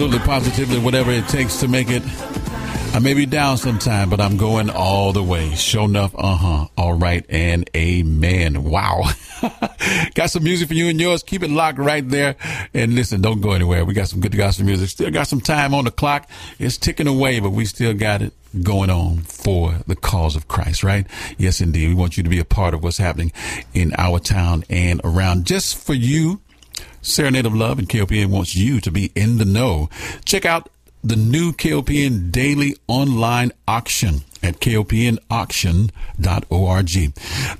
Absolutely, positively, whatever it takes to make it. I may be down sometime, but I'm going all the way. Show enough, uh huh. All right, and amen. Wow. [laughs] got some music for you and yours. Keep it locked right there. And listen, don't go anywhere. We got some good gospel music. Still got some time on the clock. It's ticking away, but we still got it going on for the cause of Christ, right? Yes, indeed. We want you to be a part of what's happening in our town and around. Just for you, Serenade of Love and KOPN wants you to be in the know. Check out the new KOPN daily online auction at kopnauction.org.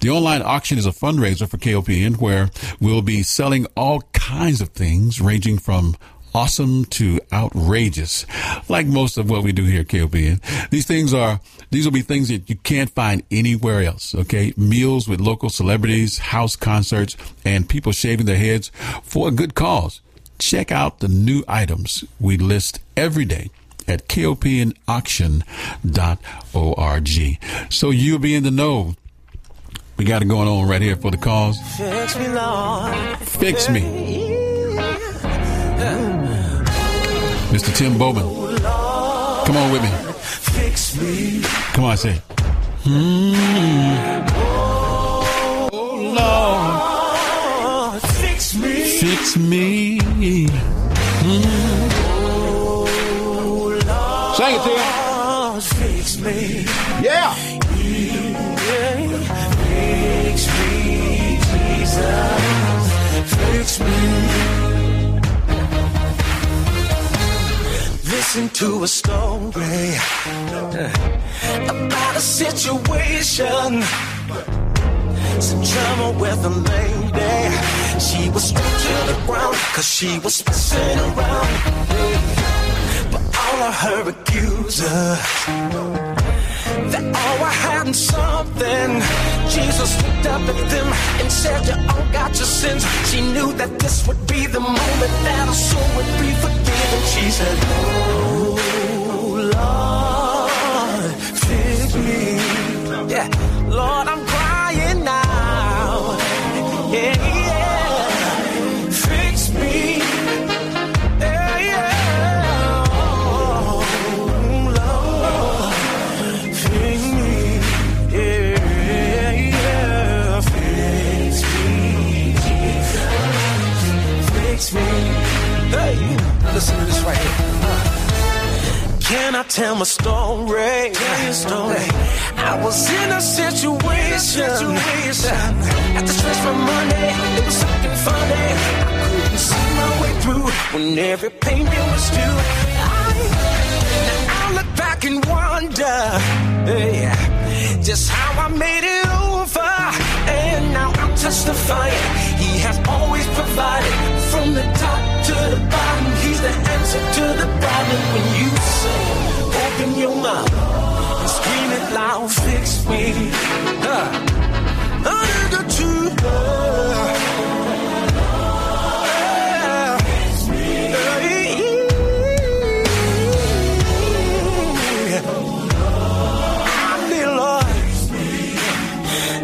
The online auction is a fundraiser for KOPN where we'll be selling all kinds of things ranging from awesome to outrageous, like most of what we do here at KOPN. These things are, these will be things that you can't find anywhere else. Okay. Meals with local celebrities, house concerts, and people shaving their heads for a good cause. Check out the new items we list every day at kopnauction.org. So you'll be in the know. We got it going on right here for the cause. Fix me, Lord. Fix me. Mr. Tim Bowman. Come on with me. Fix me. Come on, say. Hmm. Oh, Lord. Fix me. Fix me. Hmm. Sing it, Tim. Lord, fix me. Yeah. Fix me, Jesus. Fix me. Listen to a story about a situation. Some trouble with a lady. She was stripped to the ground cause she was messing around. But all of her accusers they all were hiding something. Jesus looked up at them and said, You all got your sins. She knew that this would be the moment that her soul would be forgiven. She said, Oh, Can I tell my story? Tell your story. I was in a situation. At the stretch for money, it was something funny. I couldn't see my way through when every payment was due. I, now I look back and wonder, hey, just how I made it over. And now I'm testifying, He has always provided from the top to the bottom. The answer to the problem when you say, open your mouth and scream it loud, fix me. Uh, under the truth. I need Lord.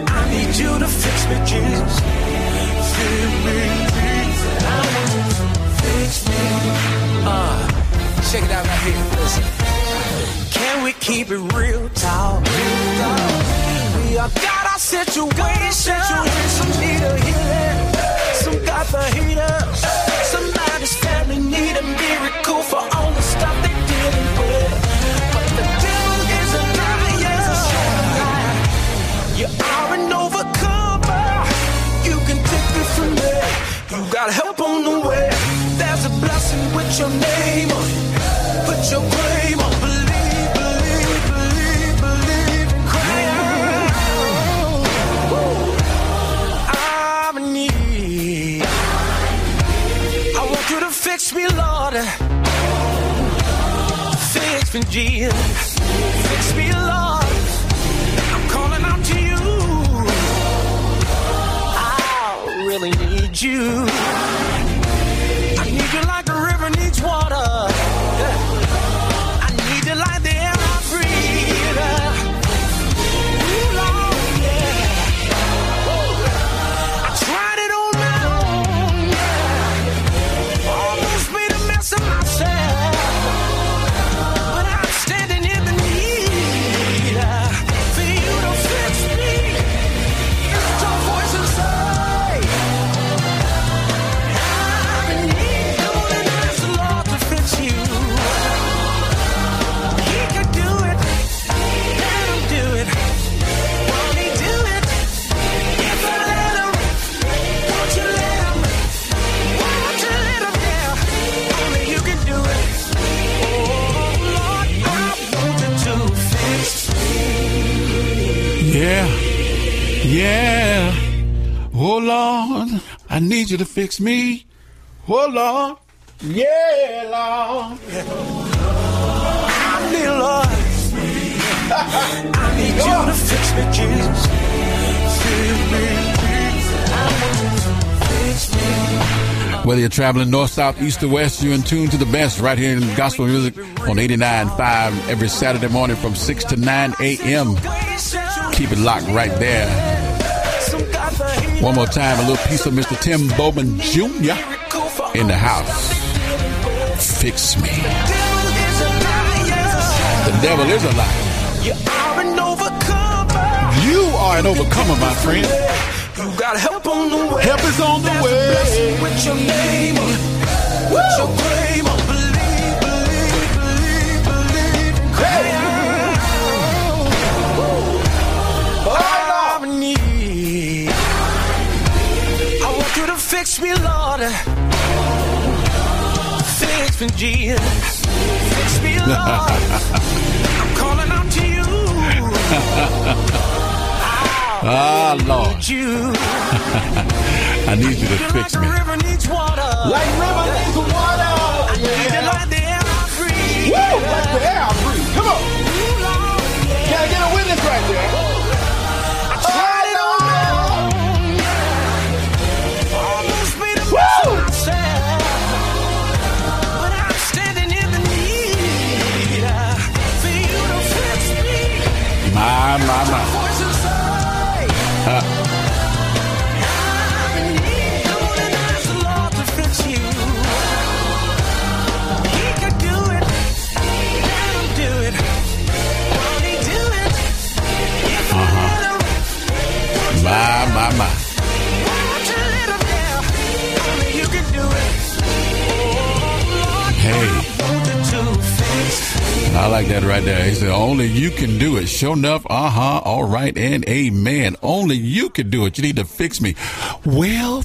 I need you to fix me, Jesus. Fix me, Jesus. I want to fix me. Check it out right here. Listen. Can we keep it real talk? Real talk. We all got our situation. Some need a healing. Some got the heater. Somebody's family need a miracle for all the stuff they dealing with. But the devil is a liar. You are an overcomer. You can take it from there. You got help on the way. There's a blessing with your name you to fix me, Lord. Fix me, Jesus. Fix me, Lord. I'm calling out to you. I really need you. Lord, I need you to fix me. Oh, Lord. Yeah, Lord. I need Lord. I need you to fix me, Jesus. Fix me, Jesus. I want you to fix me. Whether you're traveling north, south, east, or west, you're in tune to the best right here in gospel music on 89.5 every Saturday morning from 6 to 9 a.m. Keep it locked right there. One more time, a little piece of Mr. Tim Bowman Jr. in the house. Fix me. The devil is a. You are an overcomer. You are an overcomer, my friend. You got help on the way. Help is on the way. With your name. With your fix me, Lord. Fix me, Jesus. Fix me, Lord. I'm calling out to you. [laughs] Ah, Lord. You. [laughs] I need you to fix me. River needs water. Like river needs water. I need it like the air I breathe. Woo! Like the air If I let him. my, my, my. I like that right there. He said, only you can do it. Sure enough, uh huh, all right, and amen. Only you can do it. You need to fix me. Well,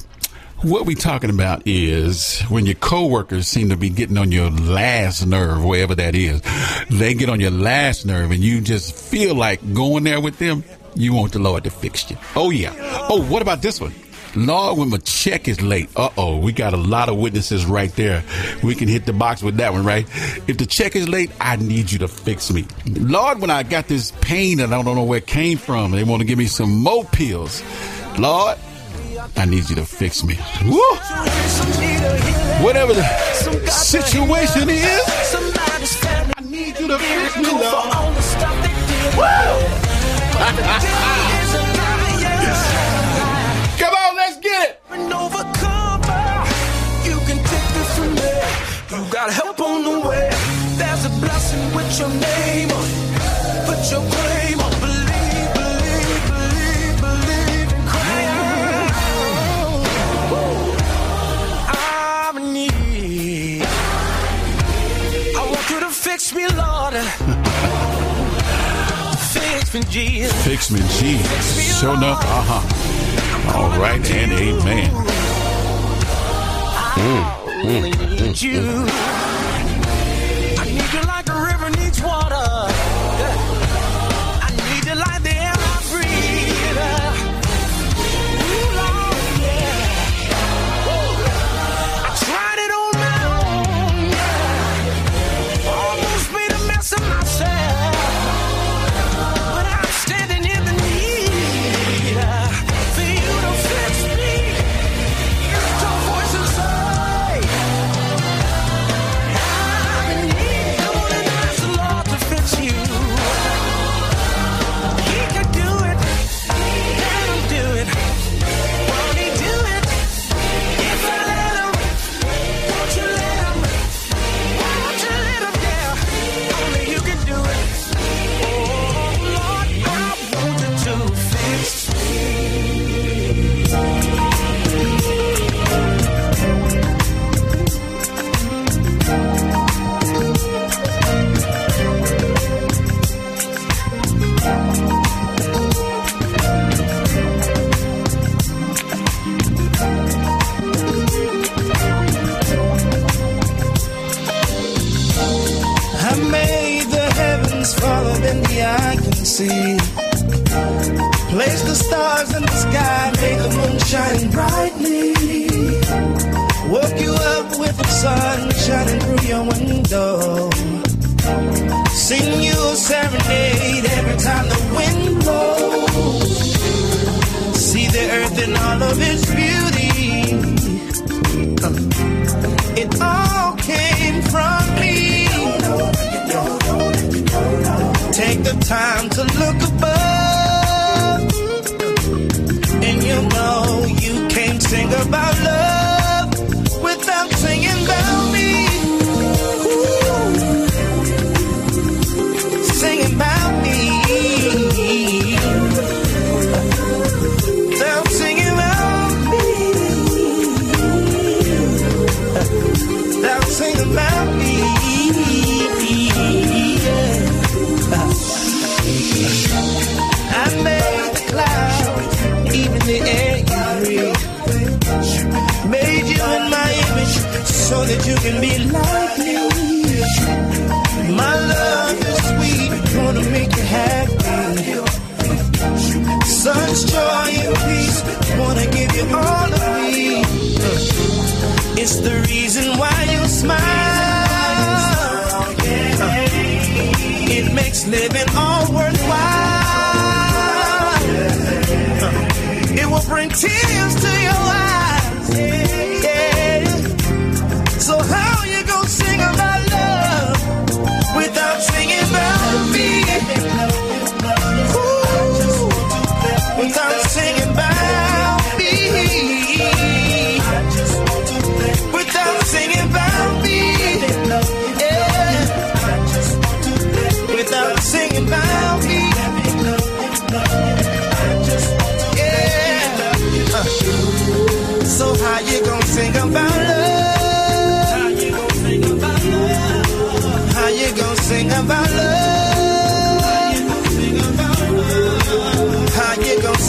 what we talking about is when your coworkers seem to be getting on your last nerve, wherever that is. They get on your last nerve and you just feel like going there with them. You want the Lord to fix you. Oh yeah. Oh, what about this one? Lord, when my check is late, uh oh, we got a lot of witnesses right there. We can hit the box with that one, right? If the check is late, I need you to fix me. Lord, when I got this pain and I don't know where it came from, they want to give me some more pills. Lord, I need you to fix me. Woo! Whatever the situation is, I need you to fix me, Lord. [laughs] it. You can take this from me. You got help on the way. There's a blessing with your name on it. Put your claim on. Believe, believe, believe, believe, and cry out. I'm in need. I want you to fix me, Lord. Fix me, Jesus. Fix me, Jesus. Show enough, uh huh. All right, and amen. Mm, mm, mm, see. Placed the stars in the sky, make the moon shine brightly. Woke you up with the sun shining through your window. Sing you a serenade every time the wind blows. See the earth in all of its beauty. To look that you can be like me. My love is sweet, gonna make you happy. Such joy and peace, wanna give you all of me. It's the reason why you smile. It makes living all worthwhile. It will bring tears to your eyes.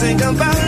Sing about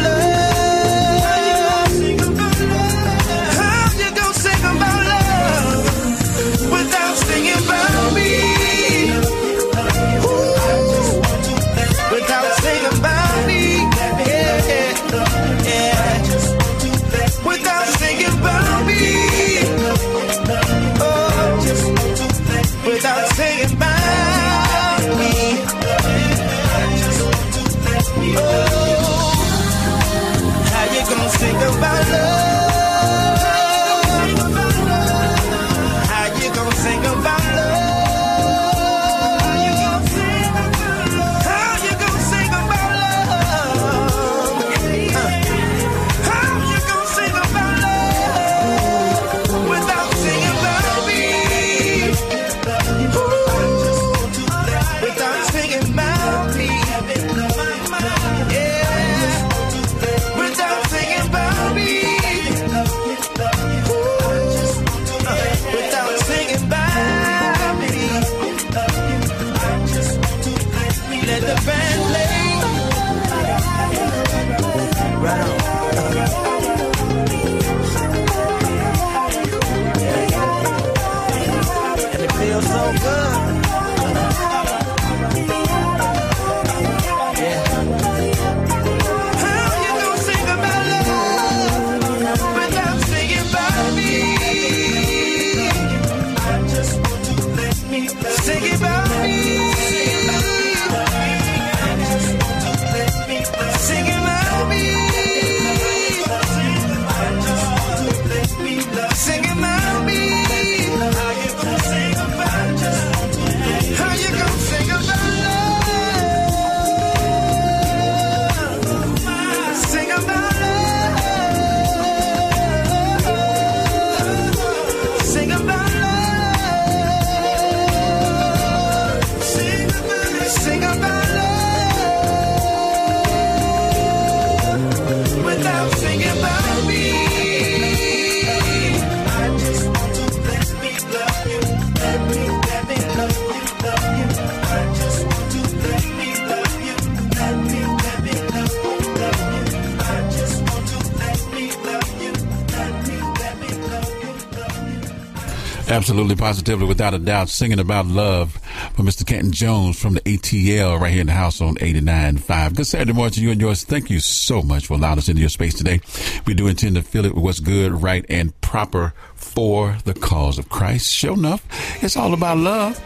Absolutely, positively, without a doubt, singing about love from Mr. Canton Jones from the ATL right here in the house on 89.5. Good Saturday morning to you and yours. Thank you so much for allowing us into your space today. We do intend to fill it with what's good, right, and proper for the cause of Christ. Sure enough, it's all about love.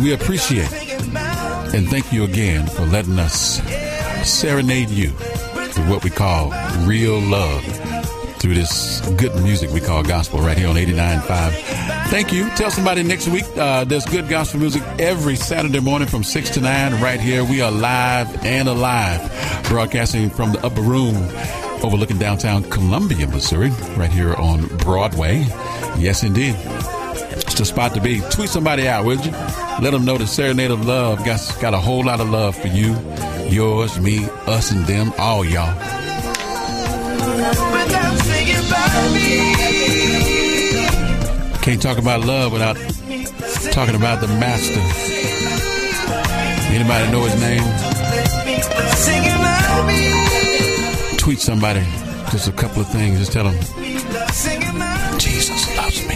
We appreciate. And thank you again for letting us serenade you with what we call real love through this good music we call gospel right here on 89.5. Thank you. Tell somebody next week uh, there's good gospel music every Saturday morning from 6 to 9 right here. We are live and alive, broadcasting from the upper room overlooking downtown Columbia, Missouri, right here on Broadway. Yes, indeed. It's the spot to be. Tweet somebody out, would you? Let them know the Serenade of Love got, got a whole lot of love for you, yours, me, us, and them, all y'all. Can't talk about love without talking about the master. Anybody know his name? Tweet somebody just a couple of things. Just tell them Jesus loves me.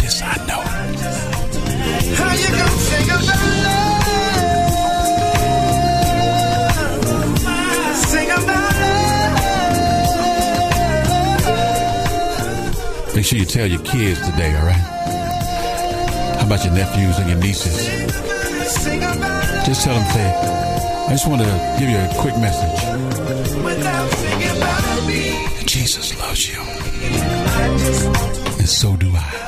This I know. Make sure you tell your kids today, all right? How about your nephews and your nieces? Just tell them, say, I just want to give you a quick message. Jesus loves you. And so do I.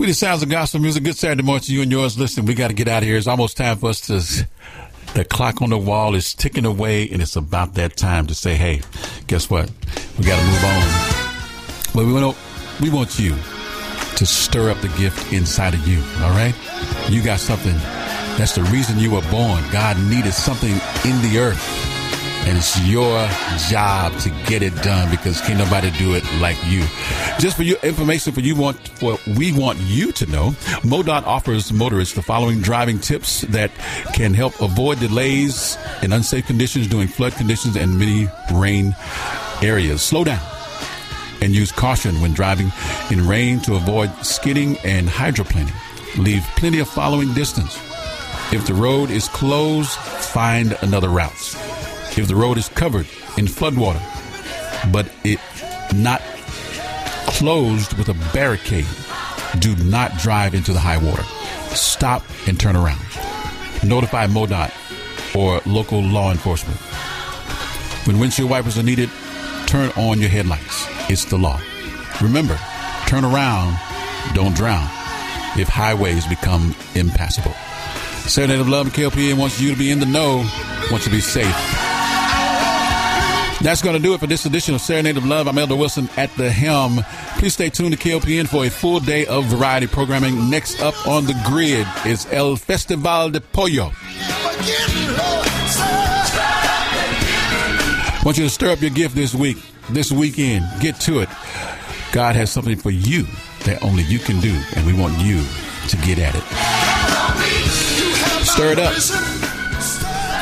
Sweetest sounds of gospel music. Good Saturday morning to you and yours. Listen, we got to get out of here. It's almost time for us to. The clock on the wall is ticking away, and it's about that time to say, "Hey, guess what? We got to move on." But we want we want you to stir up the gift inside of you. All right, you got something That's the reason you were born. God needed something in the earth. And it's your job to get it done because can't nobody do it like you. Just for your information, for you want, for we want you to know, MoDOT offers motorists the following driving tips that can help avoid delays in unsafe conditions during flood conditions and many rain areas. Slow down and use caution when driving in rain to avoid skidding and hydroplaning. Leave plenty of following distance. If the road is closed, find another route. If the road is covered in floodwater, but it not closed with a barricade, do not drive into the high water. Stop and turn around. Notify MoDOT or local law enforcement. When windshield wipers are needed, turn on your headlights. It's the law. Remember, turn around, don't drown if highways become impassable. Serenade of Love and KOPN wants you to be in the know, wants you to be safe. That's going to do it for this edition of Serenade of Love. I'm Elder Wilson at the helm. Please stay tuned to KOPN for a full day of variety programming. Next up on the grid is El Festival de Pollo. want you to stir up your gift this week, this weekend. Get to it. God has something for you that only you can do, and we want you to get at it. Stir it up.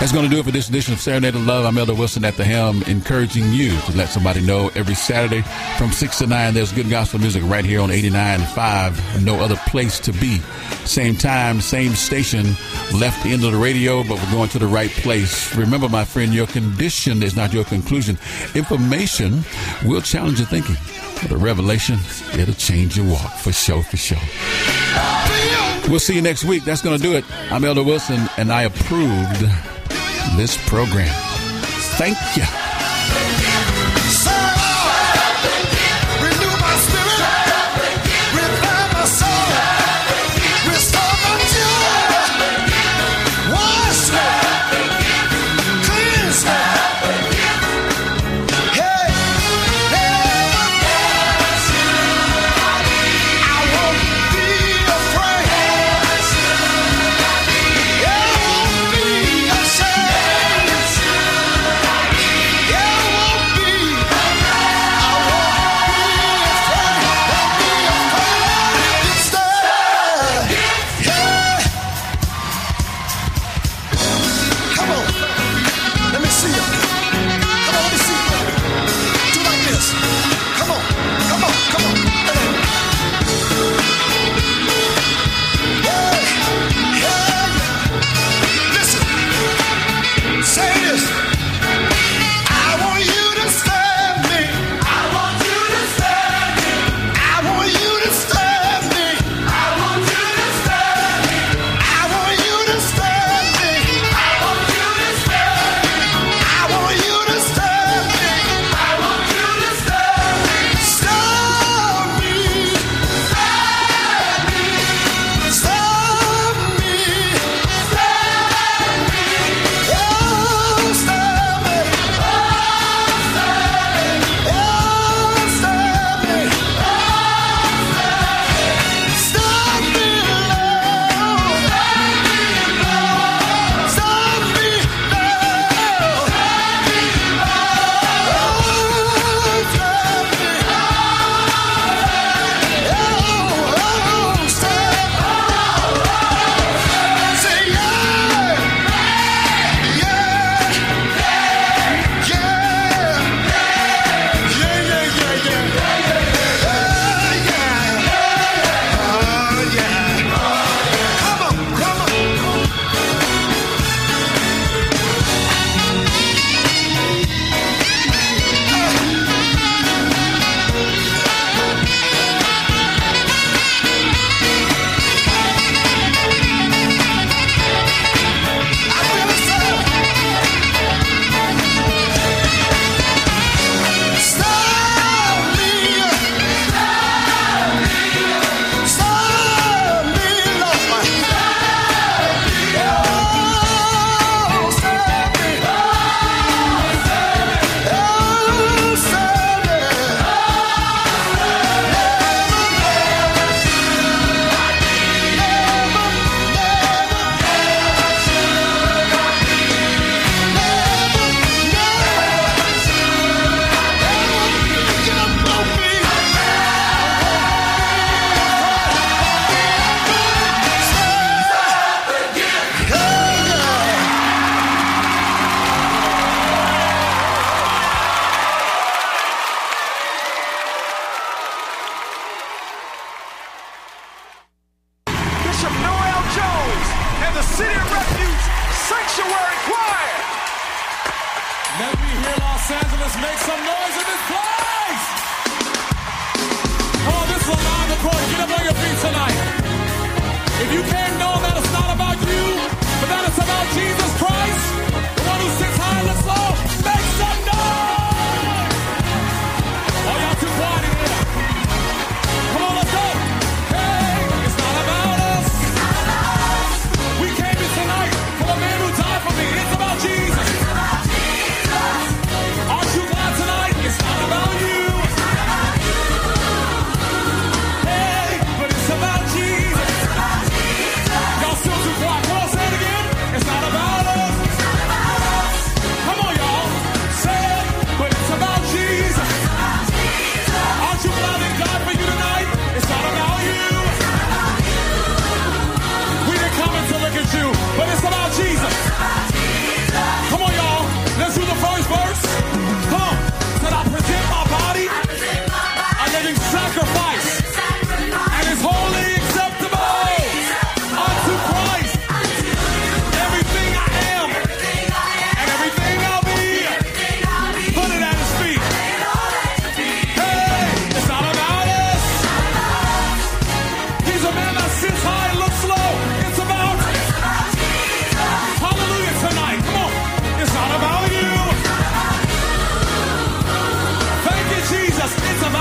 That's going to do it for this edition of Serenade of Love. I'm Elder Wilson at the helm, encouraging you to let somebody know every Saturday from 6 to 9, there's good gospel music right here on 89.5. No other place to be. Same time, same station, left end of the radio, but we're going to the right place. Remember, my friend, your condition is not your conclusion. Information will challenge your thinking, but a revelation, it'll change your walk for sure, for sure. We'll see you next week. That's going to do it. I'm Elder Wilson, and I approved this program. Thank you.